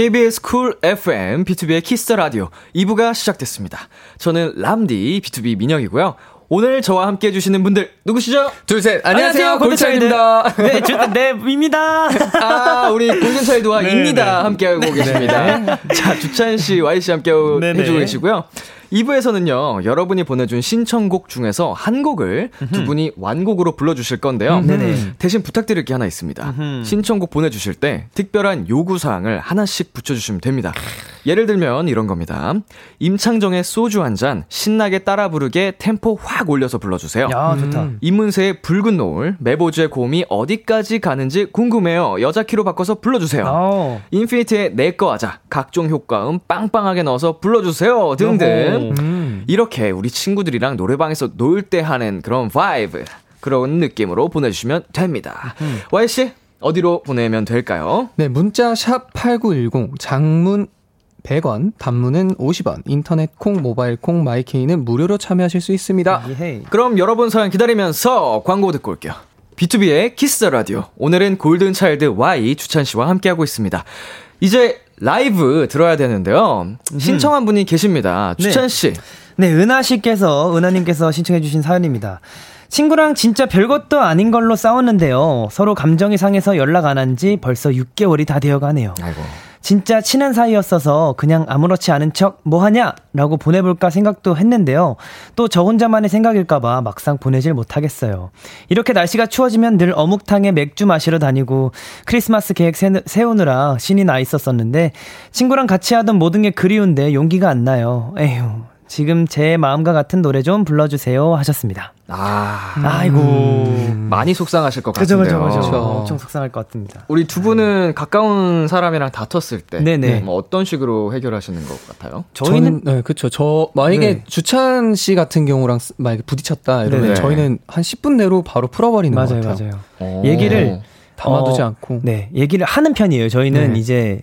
B: KBS 쿨 FM, B2B의 키스터 라디오 2부가 시작됐습니다. 저는 람디, BTOB 민혁이고요. 오늘 저와 함께 해주시는 분들 누구시죠?
C: 둘, 셋. 안녕하세요.
D: 골든차일드.
C: 골든차일드입니다.
D: 네, 저, 네, 입니다.
B: 아, 우리 골든차일드와
D: 네,
B: 입니다.
D: 네.
B: 함께하고 계십니다. 자, 주찬 씨, Y 씨 함께
D: 네,
B: 해주고
D: 네.
B: 계시고요. 2부에서는요, 여러분이 보내준 신청곡 중에서 한 곡을 두 분이 완곡으로 불러주실 건데요.
D: 네네.
B: 대신 부탁드릴 게 하나 있습니다. 신청곡 보내주실 때 특별한 요구사항을 하나씩 붙여주시면 됩니다. 예를 들면 이런 겁니다. 임창정의 소주 한 잔 신나게 따라 부르게 템포 확 올려서 불러주세요.
D: 야, 좋다.
B: 음. 이문세의 붉은 노을, 메보즈의 고음이 어디까지 가는지 궁금해요. 여자 키로 바꿔서 불러주세요.
D: 어.
B: 인피니트의 내 거 하자, 각종 효과음 빵빵하게 넣어서 불러주세요. 등등.
C: 음.
B: 이렇게 우리 친구들이랑 노래방에서 놀 때 하는 그런 vibe, 그런 느낌으로 보내주시면 됩니다. Y씨, 어디로 보내면 될까요?
C: 네, 문자 샵 8910, 장문 100원, 단문은 50원, 인터넷 콩, 모바일 콩, 마이케이는 무료로 참여하실 수 있습니다.
D: 예헤이.
B: 그럼 여러분 사연 기다리면서 광고 듣고 올게요. BTOB의 키스 더 라디오. 오늘은 골든 차일드 Y 주찬 씨와 함께하고 있습니다. 이제 라이브 들어야 되는데요. 신청한 분이 계십니다.
D: 네.
B: 주찬 씨.
D: 네, 은하 씨께서, 은하님께서 신청해주신 사연입니다. 친구랑 진짜 별것도 아닌 걸로 싸웠는데요. 서로 감정이 상해서 연락 안 한 지 벌써 6개월이 다 되어 가네요.
B: 아이고.
D: 진짜 친한 사이였어서 그냥 아무렇지 않은 척 뭐하냐? 라고 보내볼까 생각도 했는데요. 또 저 혼자만의 생각일까봐 막상 보내질 못하겠어요. 이렇게 날씨가 추워지면 늘 어묵탕에 맥주 마시러 다니고 크리스마스 계획 세우느라 신이 나 있었었는데 친구랑 같이 하던 모든 게 그리운데 용기가 안 나요. 에휴, 지금 제 마음과 같은 노래 좀 불러주세요 하셨습니다.
B: 아,
D: 아이고
B: 음. 많이 속상하실 것 같은데요.
D: 그죠, 그죠, 그죠. 엄청 속상할 것 같습니다.
B: 우리 두 분은 가까운 사람이랑 다퉜을 때,
D: 네네.
B: 뭐 어떤 식으로 해결하시는 것 같아요?
F: 저희는 네, 그렇죠. 저 만약에 네. 주찬 씨 같은 경우랑 만약에 부딪혔다 이러면 네네. 저희는 한 10분 내로 바로 풀어버리는
D: 맞아요,
F: 것 같아요.
D: 맞아요. 얘기를
F: 담아두지 어, 않고.
D: 네, 얘기를 하는 편이에요. 저희는 네. 이제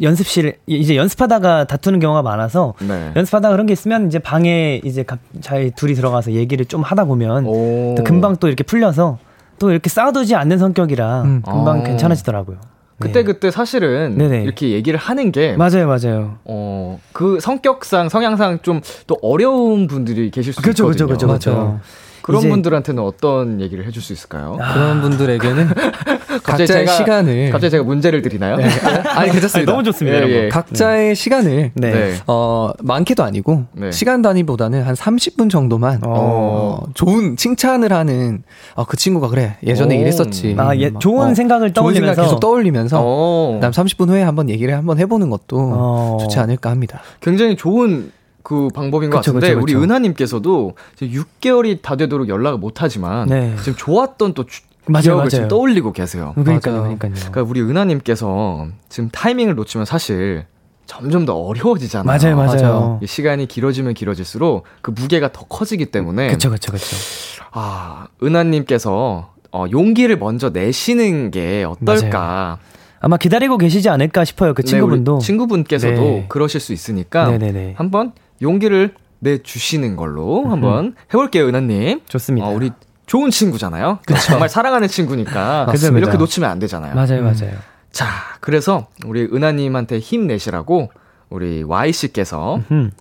D: 연습실 이제 연습하다가 다투는 경우가 많아서 네. 연습하다 그런 게 있으면 이제 방에 이제 잘 둘이 들어가서 얘기를 좀 하다 보면 또 금방 또 이렇게 풀려서 또 이렇게 쌓아두지 않는 성격이라 음. 금방 아. 괜찮아지더라고요.
B: 그때 네. 그때 사실은 네네. 이렇게 얘기를 하는 게
D: 맞아요, 맞아요.
B: 어, 그 성격상 성향상 좀 또 어려운 분들이 계실 수 그렇죠, 있거든요.
D: 그렇죠, 그렇죠, 그렇죠.
B: 그런 분들한테는 어떤 얘기를 해줄 수 있을까요?
F: 아. 그런 분들에게는 각자의
B: 제가,
F: 시간을
B: 갑자기 제가 문제를 드리나요?
F: 네. 아니 괜찮습니다. 아니,
D: 너무 좋습니다. 예, 예.
F: 각자의 음. 시간을 네. 네. 어 많게도 아니고 네. 시간 단위보다는 한 30분 정도만 어. 어 좋은 칭찬을 하는 어, 그 친구가 그래 예전에 오. 이랬었지.
D: 아 예, 좋은 어, 생각을 떠올리면서 좋은 생각
F: 계속 떠올리면서 오. 그다음 30분 후에 한번 얘기를 한번 해보는 것도 어. 좋지 않을까 합니다.
B: 굉장히 좋은 그 방법인 것 그쵸, 같은데 그쵸, 그쵸. 우리 은하님께서도 6개월이 다 되도록 연락을 못 하지만 네. 지금 좋았던 또 주, 맞아요, 기억을 맞아요. 지금 떠올리고 계세요.
D: 그러니까요, 그러니까요.
B: 그러니까 우리 은하님께서 지금 타이밍을 놓치면 사실 점점 더 어려워지잖아요.
D: 맞아요, 맞아요.
B: 시간이 길어지면 길어질수록 그 무게가 더 커지기 때문에.
D: 그렇죠, 그렇죠, 그렇죠.
B: 아, 은하님께서 어, 용기를 먼저 내시는 게 어떨까? 맞아요.
D: 아마 기다리고 계시지 않을까 싶어요. 그 친구분도.
B: 네, 친구분께서도 네. 그러실 수 있으니까 네네네. 한번 용기를 내주시는 걸로 한번 해볼게요, 은하님.
D: 좋습니다.
B: 어, 우리 좋은 친구잖아요. 그쵸? 정말 사랑하는 친구니까 이렇게 놓치면 안 되잖아요.
D: 맞아요, 맞아요. 음.
B: 자, 그래서 우리 은하님한테 힘내시라고 우리 Y 씨께서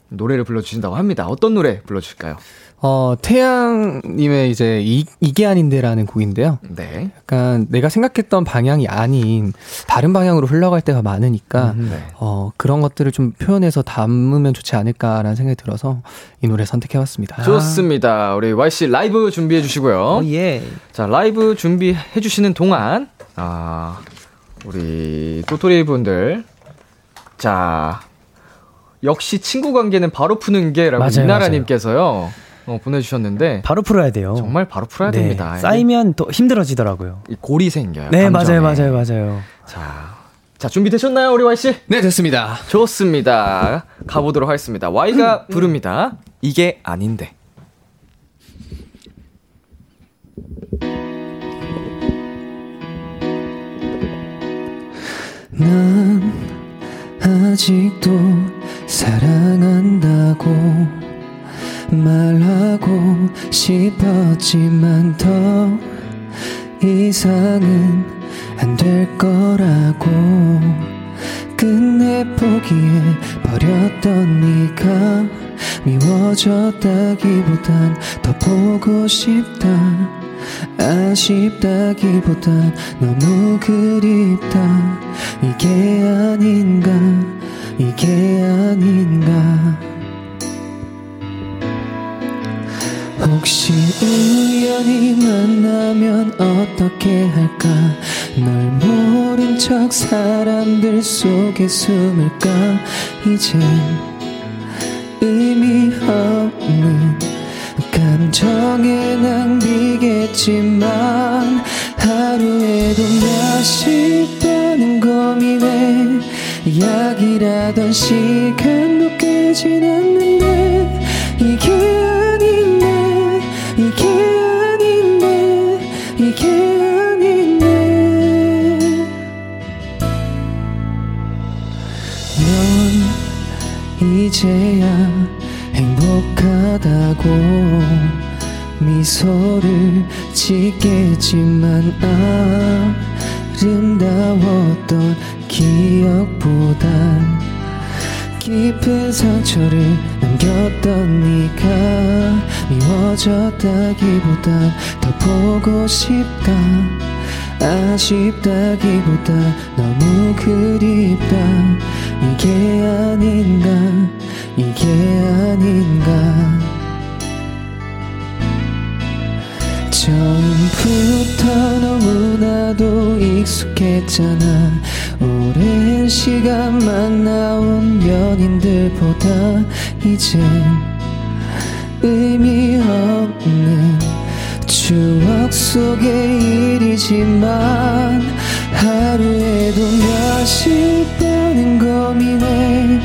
B: 노래를 불러주신다고 합니다. 어떤 노래 불러주실까요?
F: 어, 태양님의 이제 이, 이게 아닌데라는 곡인데요. 네. 약간 내가 생각했던 방향이 아닌 다른 방향으로 흘러갈 때가 많으니까, 음, 네. 어, 그런 것들을 좀 표현해서 담으면 좋지 않을까라는 생각이 들어서 이 노래 선택해봤습니다.
B: 좋습니다. 우리 Y씨 라이브 준비해 주시고요.
D: 오, 예.
B: 자, 라이브 준비해 주시는 동안, 아, 우리 또토리 분들, 자, 역시 친구 관계는 바로 푸는 게라고 이나라님께서요. 어, 보내주셨는데
D: 바로 풀어야 돼요.
B: 정말 바로 풀어야 네. 됩니다.
D: 쌓이면 또 힘들어지더라고요.
B: 이 골이 생겨요.
D: 네, 감정에. 맞아요, 맞아요, 맞아요.
B: 자, 자 준비 되셨나요, 우리 Y 씨?
F: 네, 됐습니다.
B: 좋습니다. 가보도록 하겠습니다. Y가 음. 부릅니다. 이게 아닌데.
C: 난 아직도 사랑한다고 말하고 싶었지만 더 이상은 안 될 거라고. 끝내 포기해 버렸던 네가 미워졌다기보단 더 보고 싶다 아쉽다기보단 너무 그립다. 이게 아닌가 이게 아닌가. 혹시 우연히 만나면 어떻게 할까? 널 모른 척 사람들 속에 숨을까? 이젠 의미 없는 감정의 낭비겠지만 하루에도 몇십 번은 고민해. 약이라던 시간도 꽤 지났는데 이게 이게 행복하다고 미소를 짓겠지만 아름다웠던 기억보단 깊은 상처를 남겼던 네가 미워졌다기보단 더 보고 싶다 아쉽다기보다 너무 그립다. 이게 아닌가 이게 아닌가. 처음부터 너무나도 익숙했잖아. 오랜 시간 만나온 연인들보다 이제 의미 없는 추억 속의 일이지만 하루에도 몇십 번은 고민해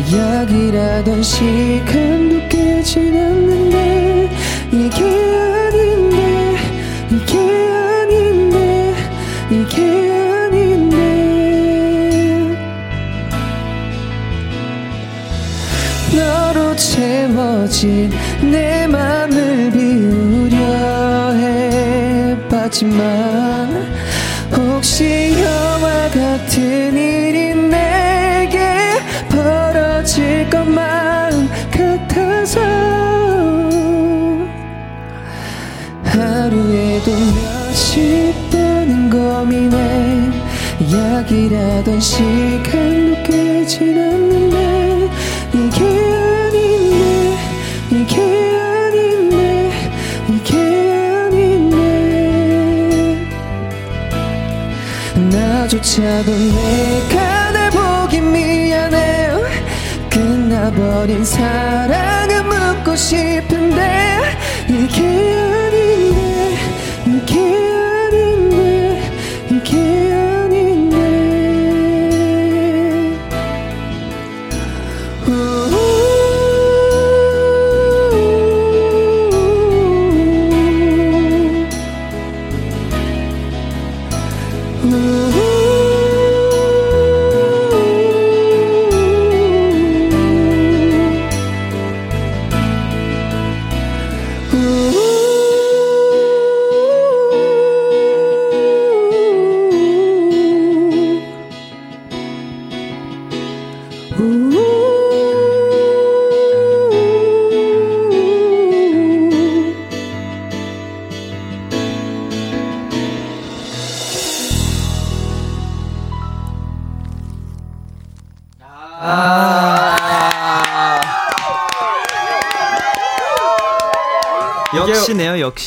C: 약이라던 시간도 깨진 않는데 이게 아닌데 이게 아닌데 이게 아닌데. 너로 채워진 내 맘을 비우려 해봤지만 혹시 영화 일이 이라던 시간도 깨진 않는데 이게 아닌데 이게 아닌데 이게 아닌데 나조차도 내가 날 보기 미안해. 끝나버린 사랑을 묻고 싶은데 이게 아닌데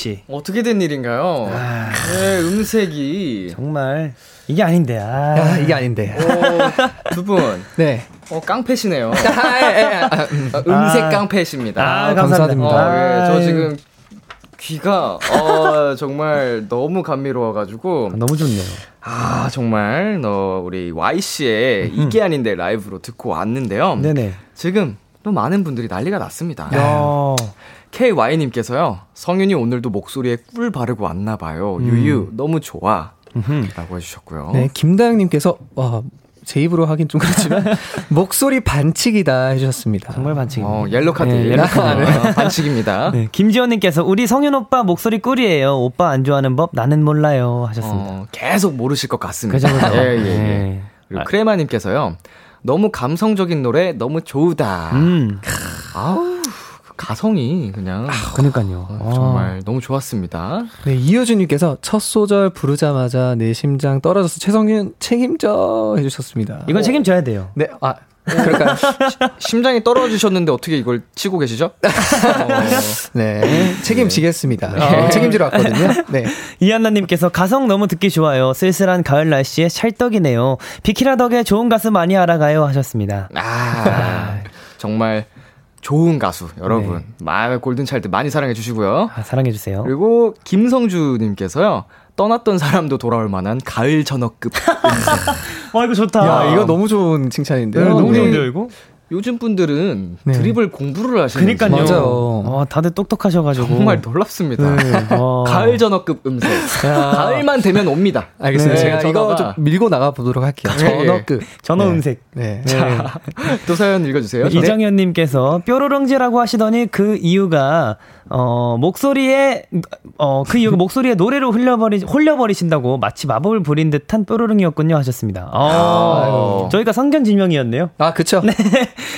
D: 역시.
B: 어떻게 된 일인가요? 네, 음색이
D: 정말 이게 아닌데. 아.
G: 야, 이게 아닌데.
B: 두 분,
G: 네.
B: 어, 깡패시네요.
G: 아, 예, 예. 아, 음.
B: 어, 음색 깡패십니다.
D: 아,
G: 감사드립니다.
B: 어, 예, 저
D: 아유.
B: 지금 귀가 어, 정말 너무 감미로워가지고
D: 너무 좋네요.
B: 아 정말 너 우리 Y 씨의 이게 아닌데 라이브로 듣고 왔는데요.
D: 네네.
B: 지금 또 많은 분들이 난리가 났습니다.
D: 야.
B: KY님께서요 성윤이 오늘도 목소리에 꿀 바르고 왔나 봐요. 유유 너무 좋아라고 해주셨고요.
G: 네, 김다영님께서, 와, 제 입으로 하긴 좀 그렇지만, 목소리 반칙이다 해주셨습니다.
D: 정말 반칙.
B: 어, 옐로 카드,
G: 네,
B: 옐로
G: 아,
B: 카드 반칙입니다.
D: 네, 김지원님께서 우리 성윤 오빠 목소리 꿀이에요. 오빠 안 좋아하는 법 나는 몰라요 하셨습니다.
B: 어, 계속 모르실 것 같습니다.
D: 그죠, 그죠.
B: 예, 예, 예.
D: 네.
B: 그리고 크레마님께서요. 너무 감성적인 노래 너무 좋다.
D: 음,
B: 아우 그 가성이 그냥
D: 그니까요.
B: 어, 정말 너무 좋았습니다.
G: 네, 이효준 님께서 첫 소절 부르자마자 내 심장 떨어져서 최성윤 책임져 해 주셨습니다.
D: 이건 책임져야 돼요.
G: 네, 아, 그럴까요?
B: 심장이 떨어지셨는데 어떻게 이걸 치고 계시죠? 어,
G: 네, 책임지겠습니다. 네, 책임지러 왔거든요. 네.
D: 이한나님께서 가성 너무 듣기 좋아요. 쓸쓸한 가을 날씨에 찰떡이네요. 비키라 덕에 좋은 가수 많이 알아가요 하셨습니다.
B: 아, 정말 좋은 가수 여러분. 마음의 골든 차일드 많이 사랑해 주시고요.
D: 아, 사랑해 주세요.
B: 그리고 김성주 님께서요. 떠났던 사람도 돌아올 만한 가을 전어급
D: 와, 이거 좋다.
G: 야, 이거 너무 좋은 칭찬인데요.
B: 네, 너무
G: 네.
B: 좋은데요,
D: 이거?
B: 요즘 분들은
G: 네.
B: 드립을 공부를 하시는
D: 그니까요.
G: 맞아요.
D: 어, 다들 똑똑하셔가지고.
B: 정말 놀랍습니다.
G: 네.
D: 어.
B: 가을 전어급 음색. 가을만 되면 옵니다.
G: 알겠습니다.
B: 네,
G: 제가 이거 좀 밀고 나가 보도록 할게요.
B: 예, 예.
G: 전어급.
D: 전어
G: 네.
D: 음색.
G: 네.
B: 또 사연 읽어주세요.
D: 네, 이정현님께서 뾰로롱지라고 하시더니 그 이유가 어 목소리에 어 그 이유가 목소리에 노래로 흘려버리 홀려버리신다고 마치 마법을 부린 듯한 뾰로롱이었군요 하셨습니다. 어,
B: 아유.
D: 저희가 성견 지명이었네요.
G: 아, 그쵸.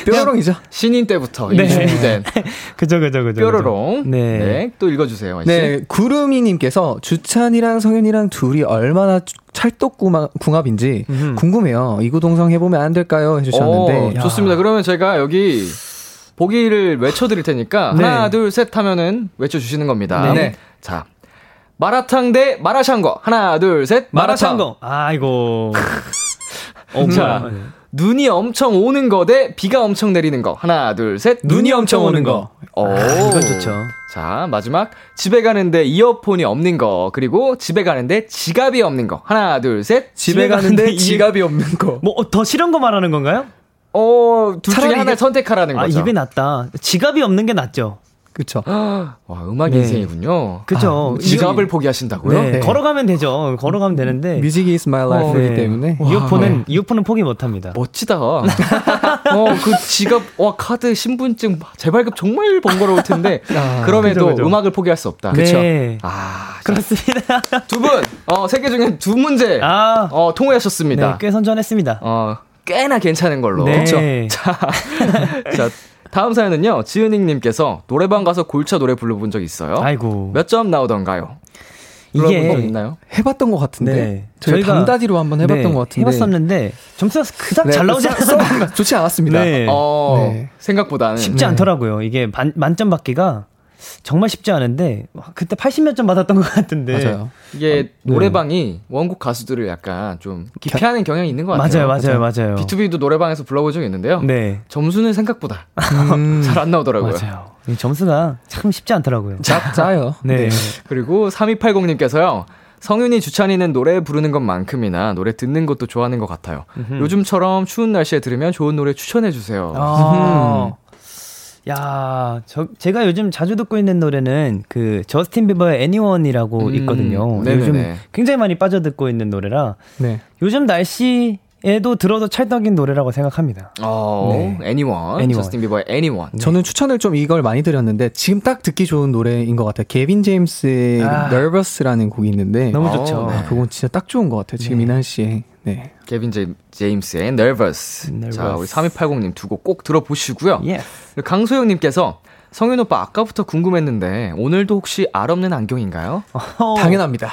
C: 뾰로롱이죠.
B: 신인 때부터 네. 준비된.
D: 그죠, 그죠, 그죠.
B: 뾰로롱. 네. 네. 또 읽어주세요.
C: 네. 구름이님께서 주찬이랑 성현이랑 둘이 얼마나 찰떡궁합인지 궁금해요. 이구동성 해보면 안 될까요? 해주셨는데.
B: 오, 좋습니다. 그러면 제가 여기 보기를 외쳐드릴 테니까 네. 하나, 둘, 셋 하면은 외쳐주시는 겁니다. 네. 자. 마라탕 대 마라샹궈. 하나, 둘, 셋.
D: 마라탕. 마라샹궈. 아이고.
B: 자. 눈이 엄청 오는 거 대 비가 엄청 내리는 거. 하나, 둘, 셋.
D: 눈이 엄청 오는 거.
B: 오. 아,
D: 이건 좋죠.
B: 자, 마지막. 집에 가는데 이어폰이 없는 거. 그리고 집에 가는데 지갑이 없는 거. 하나, 둘, 셋.
C: 집에, 집에 가는데, 가는데 지갑이 없는 거.
D: 뭐, 더 싫은 거 말하는 건가요?
B: 어, 둘 중에 하나 선택하라는
D: 아,
B: 거죠.
D: 입에 낫다. 지갑이 없는 게 낫죠.
C: 그쵸.
B: 와, 음악 네. 인생이군요.
D: 그쵸.
B: 아, 지갑을 포기하신다고요?
D: 네. 네. 걸어가면 되죠. 걸어가면 되는데.
C: 뮤직이 is my life이기 어, 때문에.
D: 이어폰은, 와. 이어폰은 포기 못 합니다.
B: 멋지다. 어, 그 지갑, 와, 카드, 신분증, 재발급 정말 번거로울 텐데. 아, 그럼에도 그죠, 그죠. 음악을 포기할 수 없다.
D: 그쵸. 네.
B: 아,
D: 그렇습니다.
B: 두 분, 어, 세개 중에 두 문제, 아, 어, 통과하셨습니다.
D: 네, 꽤 선전했습니다.
B: 어, 꽤나 괜찮은 걸로.
D: 네. 그렇죠.
B: 자, 자 다음 사연은요. 지은익님께서 노래방 가서 골차 노래 불러본 적 있어요?
D: 아이고.
B: 몇 점 나오던가요?
C: 이게 있나요? 해봤던 것 같은데 네. 저희가 단다디로 한번 해봤던 네, 것 같은데
D: 해봤었는데 점수가 그닥 네, 잘 나오지 않았어요.
C: 좋지 않았습니다.
B: 네. 어, 네. 생각보다는
D: 쉽지 네. 않더라고요. 이게 반, 만점 받기가 정말 쉽지 않은데 그때 80몇 점 받았던 것 같은데
C: 맞아요.
B: 이게 어, 노래방이 원곡 가수들을 약간 좀 기피하는 경향이 있는 것 같아요.
D: 맞아요, 맞아요, 맞아요.
B: B2B도 노래방에서 불러본 적이 있는데요.
D: 네.
B: 점수는 생각보다 음. 잘안 나오더라고요.
D: 맞아요. 점수가 참 쉽지 않더라고요.
C: 짜, 짜요.
D: 네. 네.
B: 그리고 3280님께서요. 성윤이 주찬이는 노래 부르는 것만큼이나 노래 듣는 것도 좋아하는 것 같아요. 음흠. 요즘처럼 추운 날씨에 들으면 좋은 노래 추천해 주세요.
D: 아. 야, 저, 제가 요즘 자주 듣고 있는 노래는 그 저스틴 비버의 Anyone이라고 음, 있거든요. 네네네. 요즘 굉장히 많이 빠져 듣고 있는 노래라. 네. 요즘 날씨 에도 들어도 찰떡인 노래라고 생각합니다.
B: 어, 네. Anyone. Anyone. 저스틴 비버의 Anyone.
C: 네. 저는 추천을 좀 이걸 많이 드렸는데 지금 딱 듣기 좋은 노래인 것 같아요. 게빈 제임스의 아. Nervous라는 곡이 있는데
D: 너무 좋죠.
C: 네. 그건 진짜 딱 좋은 것 같아요. 지금 네. 이 날씨에. 네.
B: 게빈 제임스의 Nervous. Nervous. 자, 우리 3280님 두 곡 꼭 들어보시고요.
D: Yeah.
B: 강소영님께서 성윤 오빠 아까부터 궁금했는데 오늘도 혹시 알 없는 안경인가요?
C: 당연합니다.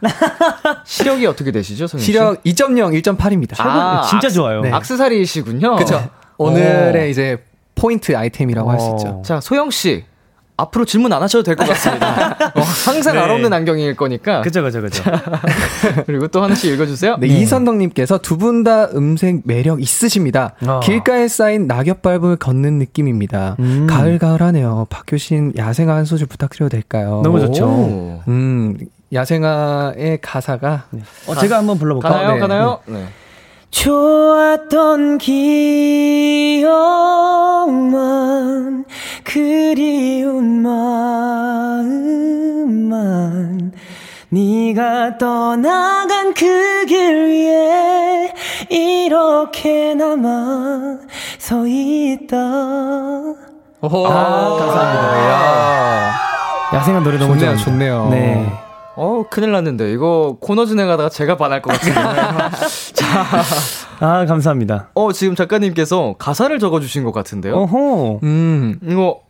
B: 시력이 어떻게 되시죠, 성윤 씨?
C: 시력 2.0, 1.8입니다.
D: 아, 진짜 좋아요.
B: 네. 악세사리이시군요.
C: 그렇죠. 오늘의 오. 이제 포인트 아이템이라고 할 수 있죠.
B: 자, 소영 씨. 앞으로 질문 안 하셔도 될 것 같습니다. 어, 항상 네. 알없는 안경일 거니까.
D: 그죠, 그죠, 그죠.
B: 그리고 또 하나씩 읽어주세요.
C: 네, 네. 이선덕님께서 두 분 다 음색 매력 있으십니다. 어. 길가에 쌓인 낙엽 밟을 걷는 느낌입니다. 음. 가을가을하네요. 박효신 야생화 한 소절 부탁드려도 될까요?
D: 너무 좋죠.
C: 음, 야생화의 가사가. 네.
D: 어, 제가 한번 불러볼까요?
B: 가나요, 네. 가나요? 네.
A: 좋았던 기억만 그리운 마음만 네가 떠나간 그 길 위에 이렇게 남아 서 있다.
C: 오, 아, 감사합니다.
D: 야생한 노래 너무
C: 좋네요. 좋네요.
D: 네.
B: 어, 큰일 났는데. 이거 코너 진행하다가 제가 반할 것 같은데.
D: 자. 아, 감사합니다.
B: 어, 지금 작가님께서 가사를 적어주신 것 같은데요.
D: 어허.
B: 음, 이거.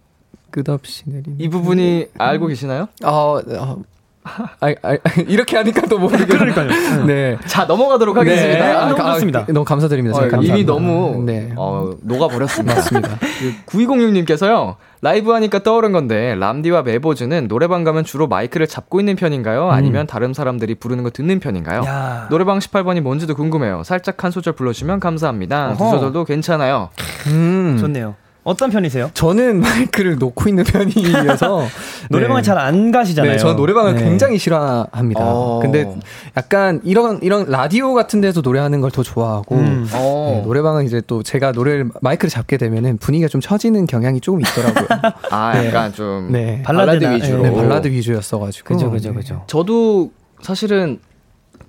C: 끝없이 내리는.
B: 이 부분이 알고 계시나요?
C: 어, 어 아, 아, 이렇게 하니까 또 모르겠어요.
D: 네.
B: 자, 넘어가도록 하겠습니다. 네.
D: 아, 너무 좋습니다.
C: 너무 감사드립니다.
B: 어, 이미 너무 네. 어, 녹아버렸습니다.
C: 맞습니다.
B: 9206님께서요. 라이브 하니까 떠오른 건데 람디와 메보즈는 노래방 가면 주로 마이크를 잡고 있는 편인가요? 아니면 음. 다른 사람들이 부르는 거 듣는 편인가요? 야. 노래방 18번이 뭔지도 궁금해요. 살짝 한 소절 불러주시면 감사합니다. 어허. 두 소절도 괜찮아요.
D: 음. 좋네요. 어떤 편이세요?
C: 저는 마이크를 놓고 있는 편이어서
D: 노래방을 네. 잘안 가시잖아요.
C: 네, 저는 노래방을 네. 굉장히 싫어합니다. 어. 근데 약간 이런 이런 라디오 같은 데서 노래하는 걸 더 좋아하고 음. 네, 어. 노래방은 이제 또 제가 노래를 마이크를 잡게 되면은 분위기가 좀 처지는 경향이 조금 있더라고요.
B: 아, 네. 약간 좀
C: 네.
B: 발라드, 발라드 위주로.
C: 네, 발라드 위주였어 가지고.
D: 그죠, 그죠, 그죠.
B: 저도 사실은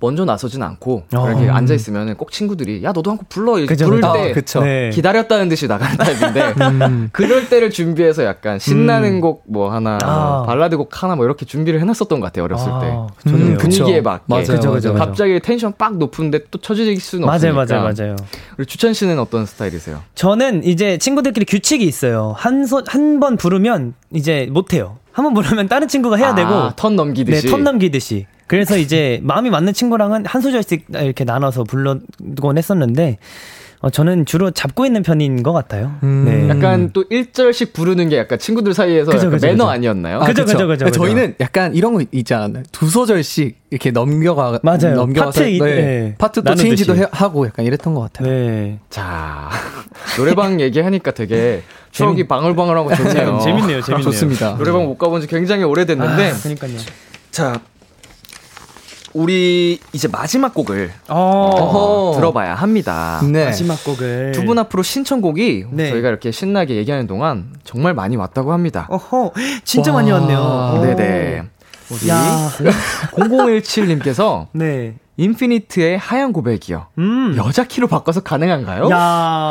B: 먼저 나서진 않고 어. 이렇게 앉아 있으면 꼭 친구들이 야 너도 한 곡 불러 그쵸, 부를 그쵸. 때 어, 네. 기다렸다는 듯이 나가는 타입인데 음. 그럴 때를 준비해서 약간 신나는 음. 곡뭐 하나 아. 발라드 곡 하나 뭐 이렇게 준비를 해놨었던 것 같아요 어렸을 아. 때 음, 분위기에 맞게 맞아요, 그쵸, 그쵸, 갑자기 텐션 빡 높은데 또 쳐질 수는
D: 맞아요,
B: 없으니까
D: 맞아요 맞아요
B: 우리 주찬 씨는 어떤 스타일이세요?
D: 저는 이제 친구들끼리 규칙이 있어요 한번 부르면 이제 못해요 한번 부르면 다른 친구가 해야 아, 되고
B: 턴 넘기듯이
D: 네, 턴 넘기듯이 그래서 이제 마음이 맞는 친구랑은 한 소절씩 이렇게 나눠서 불러곤 했었는데 어, 저는 주로 잡고 있는 편인 것 같아요.
B: 음. 네. 약간 또 1절씩 부르는 게 약간 친구들 사이에서 그죠, 그죠, 매너 그죠. 아니었나요?
C: 아, 그죠, 그죠, 그죠. 저희는 약간 이런 거 있지 않았나요? 두 소절씩 이렇게 넘겨가,
D: 맞아요.
C: 넘겨가서
D: 파트, 네.
C: 네. 파트 또 체인지도 해, 하고 약간 이랬던 것 같아요. 네.
B: 자, 노래방 얘기하니까 되게 추억이 방울방울하고 좋네요.
D: 재밌네요, 재밌네요.
B: 좋습니다. 노래방 못 가본 지 굉장히 오래됐는데.
D: 아, 그니까요.
B: 자, 우리 이제 마지막 곡을 어. 들어봐야 합니다.
D: 네. 마지막 곡을
B: 두 분 앞으로 신청곡이 네. 저희가 이렇게 신나게 얘기하는 동안 정말 많이 왔다고 합니다.
D: 어허, 진짜 와. 많이 왔네요.
B: 네네. 우리 0017님께서 네. 인피니트의 하얀 고백이요. 음. 여자 키로 바꿔서 가능한가요? 야.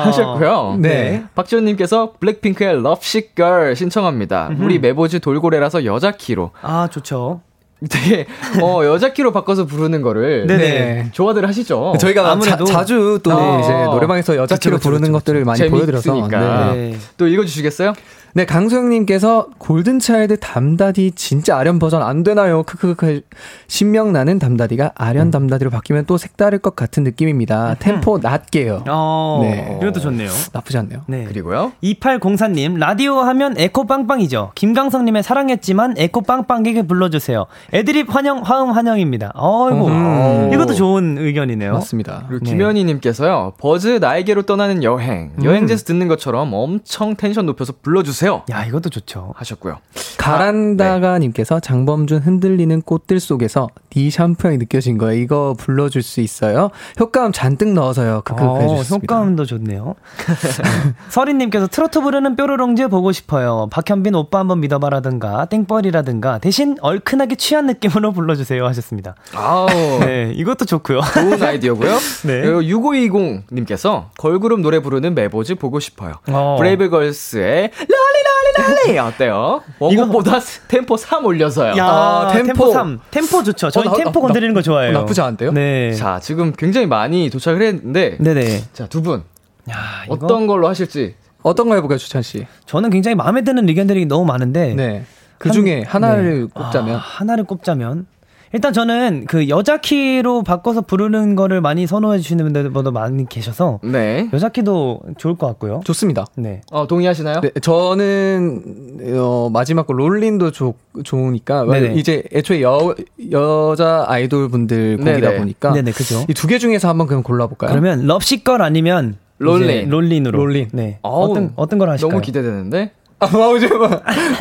B: 하셨고요. 네. 네. 박지원님께서 블랙핑크의 럽식 걸 신청합니다. 음흠. 우리 메보지 돌고래라서 여자 키로.
D: 아, 좋죠.
B: 되게 어 여자 키로 바꿔서 부르는 거를 네 좋아들 하시죠.
C: 저희가 아무래도 자, 주또 네. 이제 노래방에서 여자 키로 부르는 그쵸, 것들을 많이 보여드려서
B: 네. 또 읽어주시겠어요?
C: 네, 강소영님께서 골든차일드 담다디 진짜 아련 버전 안 되나요? 크크크. 신명 나는 담다디가 아련 음. 담다디로 바뀌면 또 색다를 것 같은 느낌입니다. 템포 낮게요.
D: 어, 네. 이것도 좋네요.
C: 나쁘지 않네요.
B: 네. 그리고요.
D: 2804님, 라디오 하면 에코 빵빵이죠. 김광석님의 사랑했지만 에코 빵빵하게 불러주세요. 애드립 환영, 화음 환영입니다. 어이구. 음. 이것도 좋은 의견이네요.
C: 맞습니다.
B: 그리고 네. 김현희님께서요, 버즈 나에게로 떠나는 여행. 음. 여행지에서 듣는 것처럼 엄청 텐션 높여서 불러주세요. 주세요.
D: 야, 이것도 좋죠.
B: 하셨고요.
C: 가란다가님께서 네. 장범준 흔들리는 꽃들 속에서 네 샴푸향이 느껴진 거예요. 이거 불러 줄 수 있어요? 효과음 잔뜩 넣어서요. 크크 어, 해주셨습니다.
D: 효과음도 좋네요. 서린 님께서 트로트 부르는 뾰로롱즈 보고 싶어요. 박현빈 오빠 한번 믿어 봐라든가 땡벌이라든가 대신 얼큰하게 취한 느낌으로 불러 주세요 하셨습니다.
B: 아우.
D: 네, 이것도 좋고요.
B: 좋은 아이디어고요. 네. 6520 님께서 걸그룹 노래 부르는 메보즈 보고 싶어요. 어. 브레이브걸스의 랄리랄리랄리 어때요? 원곡보다 템포 3 올려서요.
D: 야, 아, 템포. 템포 3. 템포 좋죠. 저희 어, 템포 나, 건드리는 거 좋아해요.
C: 어, 나쁘지 않네요?
D: 네.
B: 자, 지금 굉장히 많이 도착을 했는데 네네. 자, 두 분. 야, 어떤 걸로 하실지
C: 어떤 거 해볼까요, 주찬 씨?
D: 저는 굉장히 마음에 드는 의견들이 너무 많은데.
C: 네. 그 중에 한, 하나를 네. 꼽자면. 아,
D: 하나를 꼽자면. 일단 저는 그 여자 키로 바꿔서 부르는 거를 많이 선호해 주시는 분들보다 많이 계셔서 네. 여자 키도 좋을 것 같고요.
C: 좋습니다.
B: 네. 어, 동의하시나요?
C: 네, 저는 어, 마지막 거 롤린도 좋, 좋으니까 네네. 이제 애초에 여 여자 아이돌 분들 곡이다 네네. 보니까
D: 네네, 그죠.
C: 이 두 개 중에서 한번 그럼 골라 볼까요?
D: 그러면 럽시 걸 아니면
B: 롤린.
D: 롤린으로.
C: 롤린.
D: 네. 어떤 어떤 걸 하실까요?
B: 너무 기대되는데.
C: 아, 뭐, 뭐,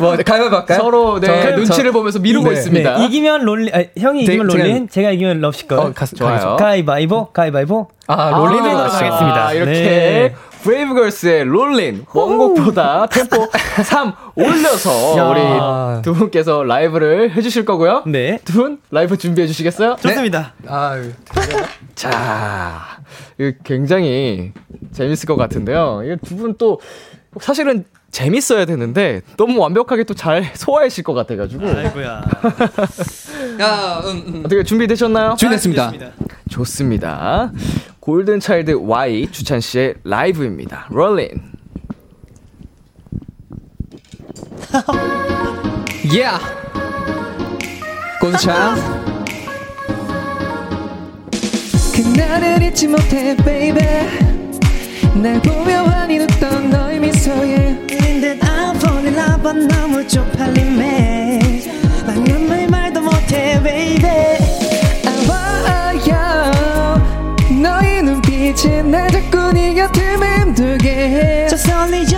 C: 뭐, 가위바위보 할까요?
B: 서로, 네, 눈치를 저, 보면서 미루고 네, 있습니다.
D: 네, 이기면 Rollin', 아, 형이 이기면 제, Rollin', 제가, 제가 이기면 Lovesick Girls. 어,
B: 가, 좋아요.
D: 가위바위보, 가위바위보.
B: 아, Rollin'으로 아, 가겠습니다. 이렇게. 네. 브레이브걸스의 Rollin' 원곡보다 템포 3 올려서 야. 우리 두 분께서 라이브를 해주실 거고요.
D: 네.
B: 두 분 라이브 준비해 주시겠어요?
D: 좋습니다.
B: 네. 아유, 자, 이거 굉장히 재밌을 것 같은데요. 이거 두 분 또 사실은 재밌어야 되는데 너무 완벽하게 또 잘 소화하실 것 같아가지고.
D: 아이고야.
B: 야, 음, 음. 어떻게 준비되셨나요?
C: 준비됐습니다. 아,
B: 좋습니다. 골든 차일드 Y 주찬 씨의 라이브입니다. 롤린.
C: yeah. 차일드. 그날을 잊지 못해, baby. 날 보며 환히 웃던 너의 미소에 I'm falling in love but 너무 쪽팔림에 난 눈물 말도 못해 baby. 아와요 너의 눈빛이 날 자꾸 네 곁을 맴돌게 해 저 설리죠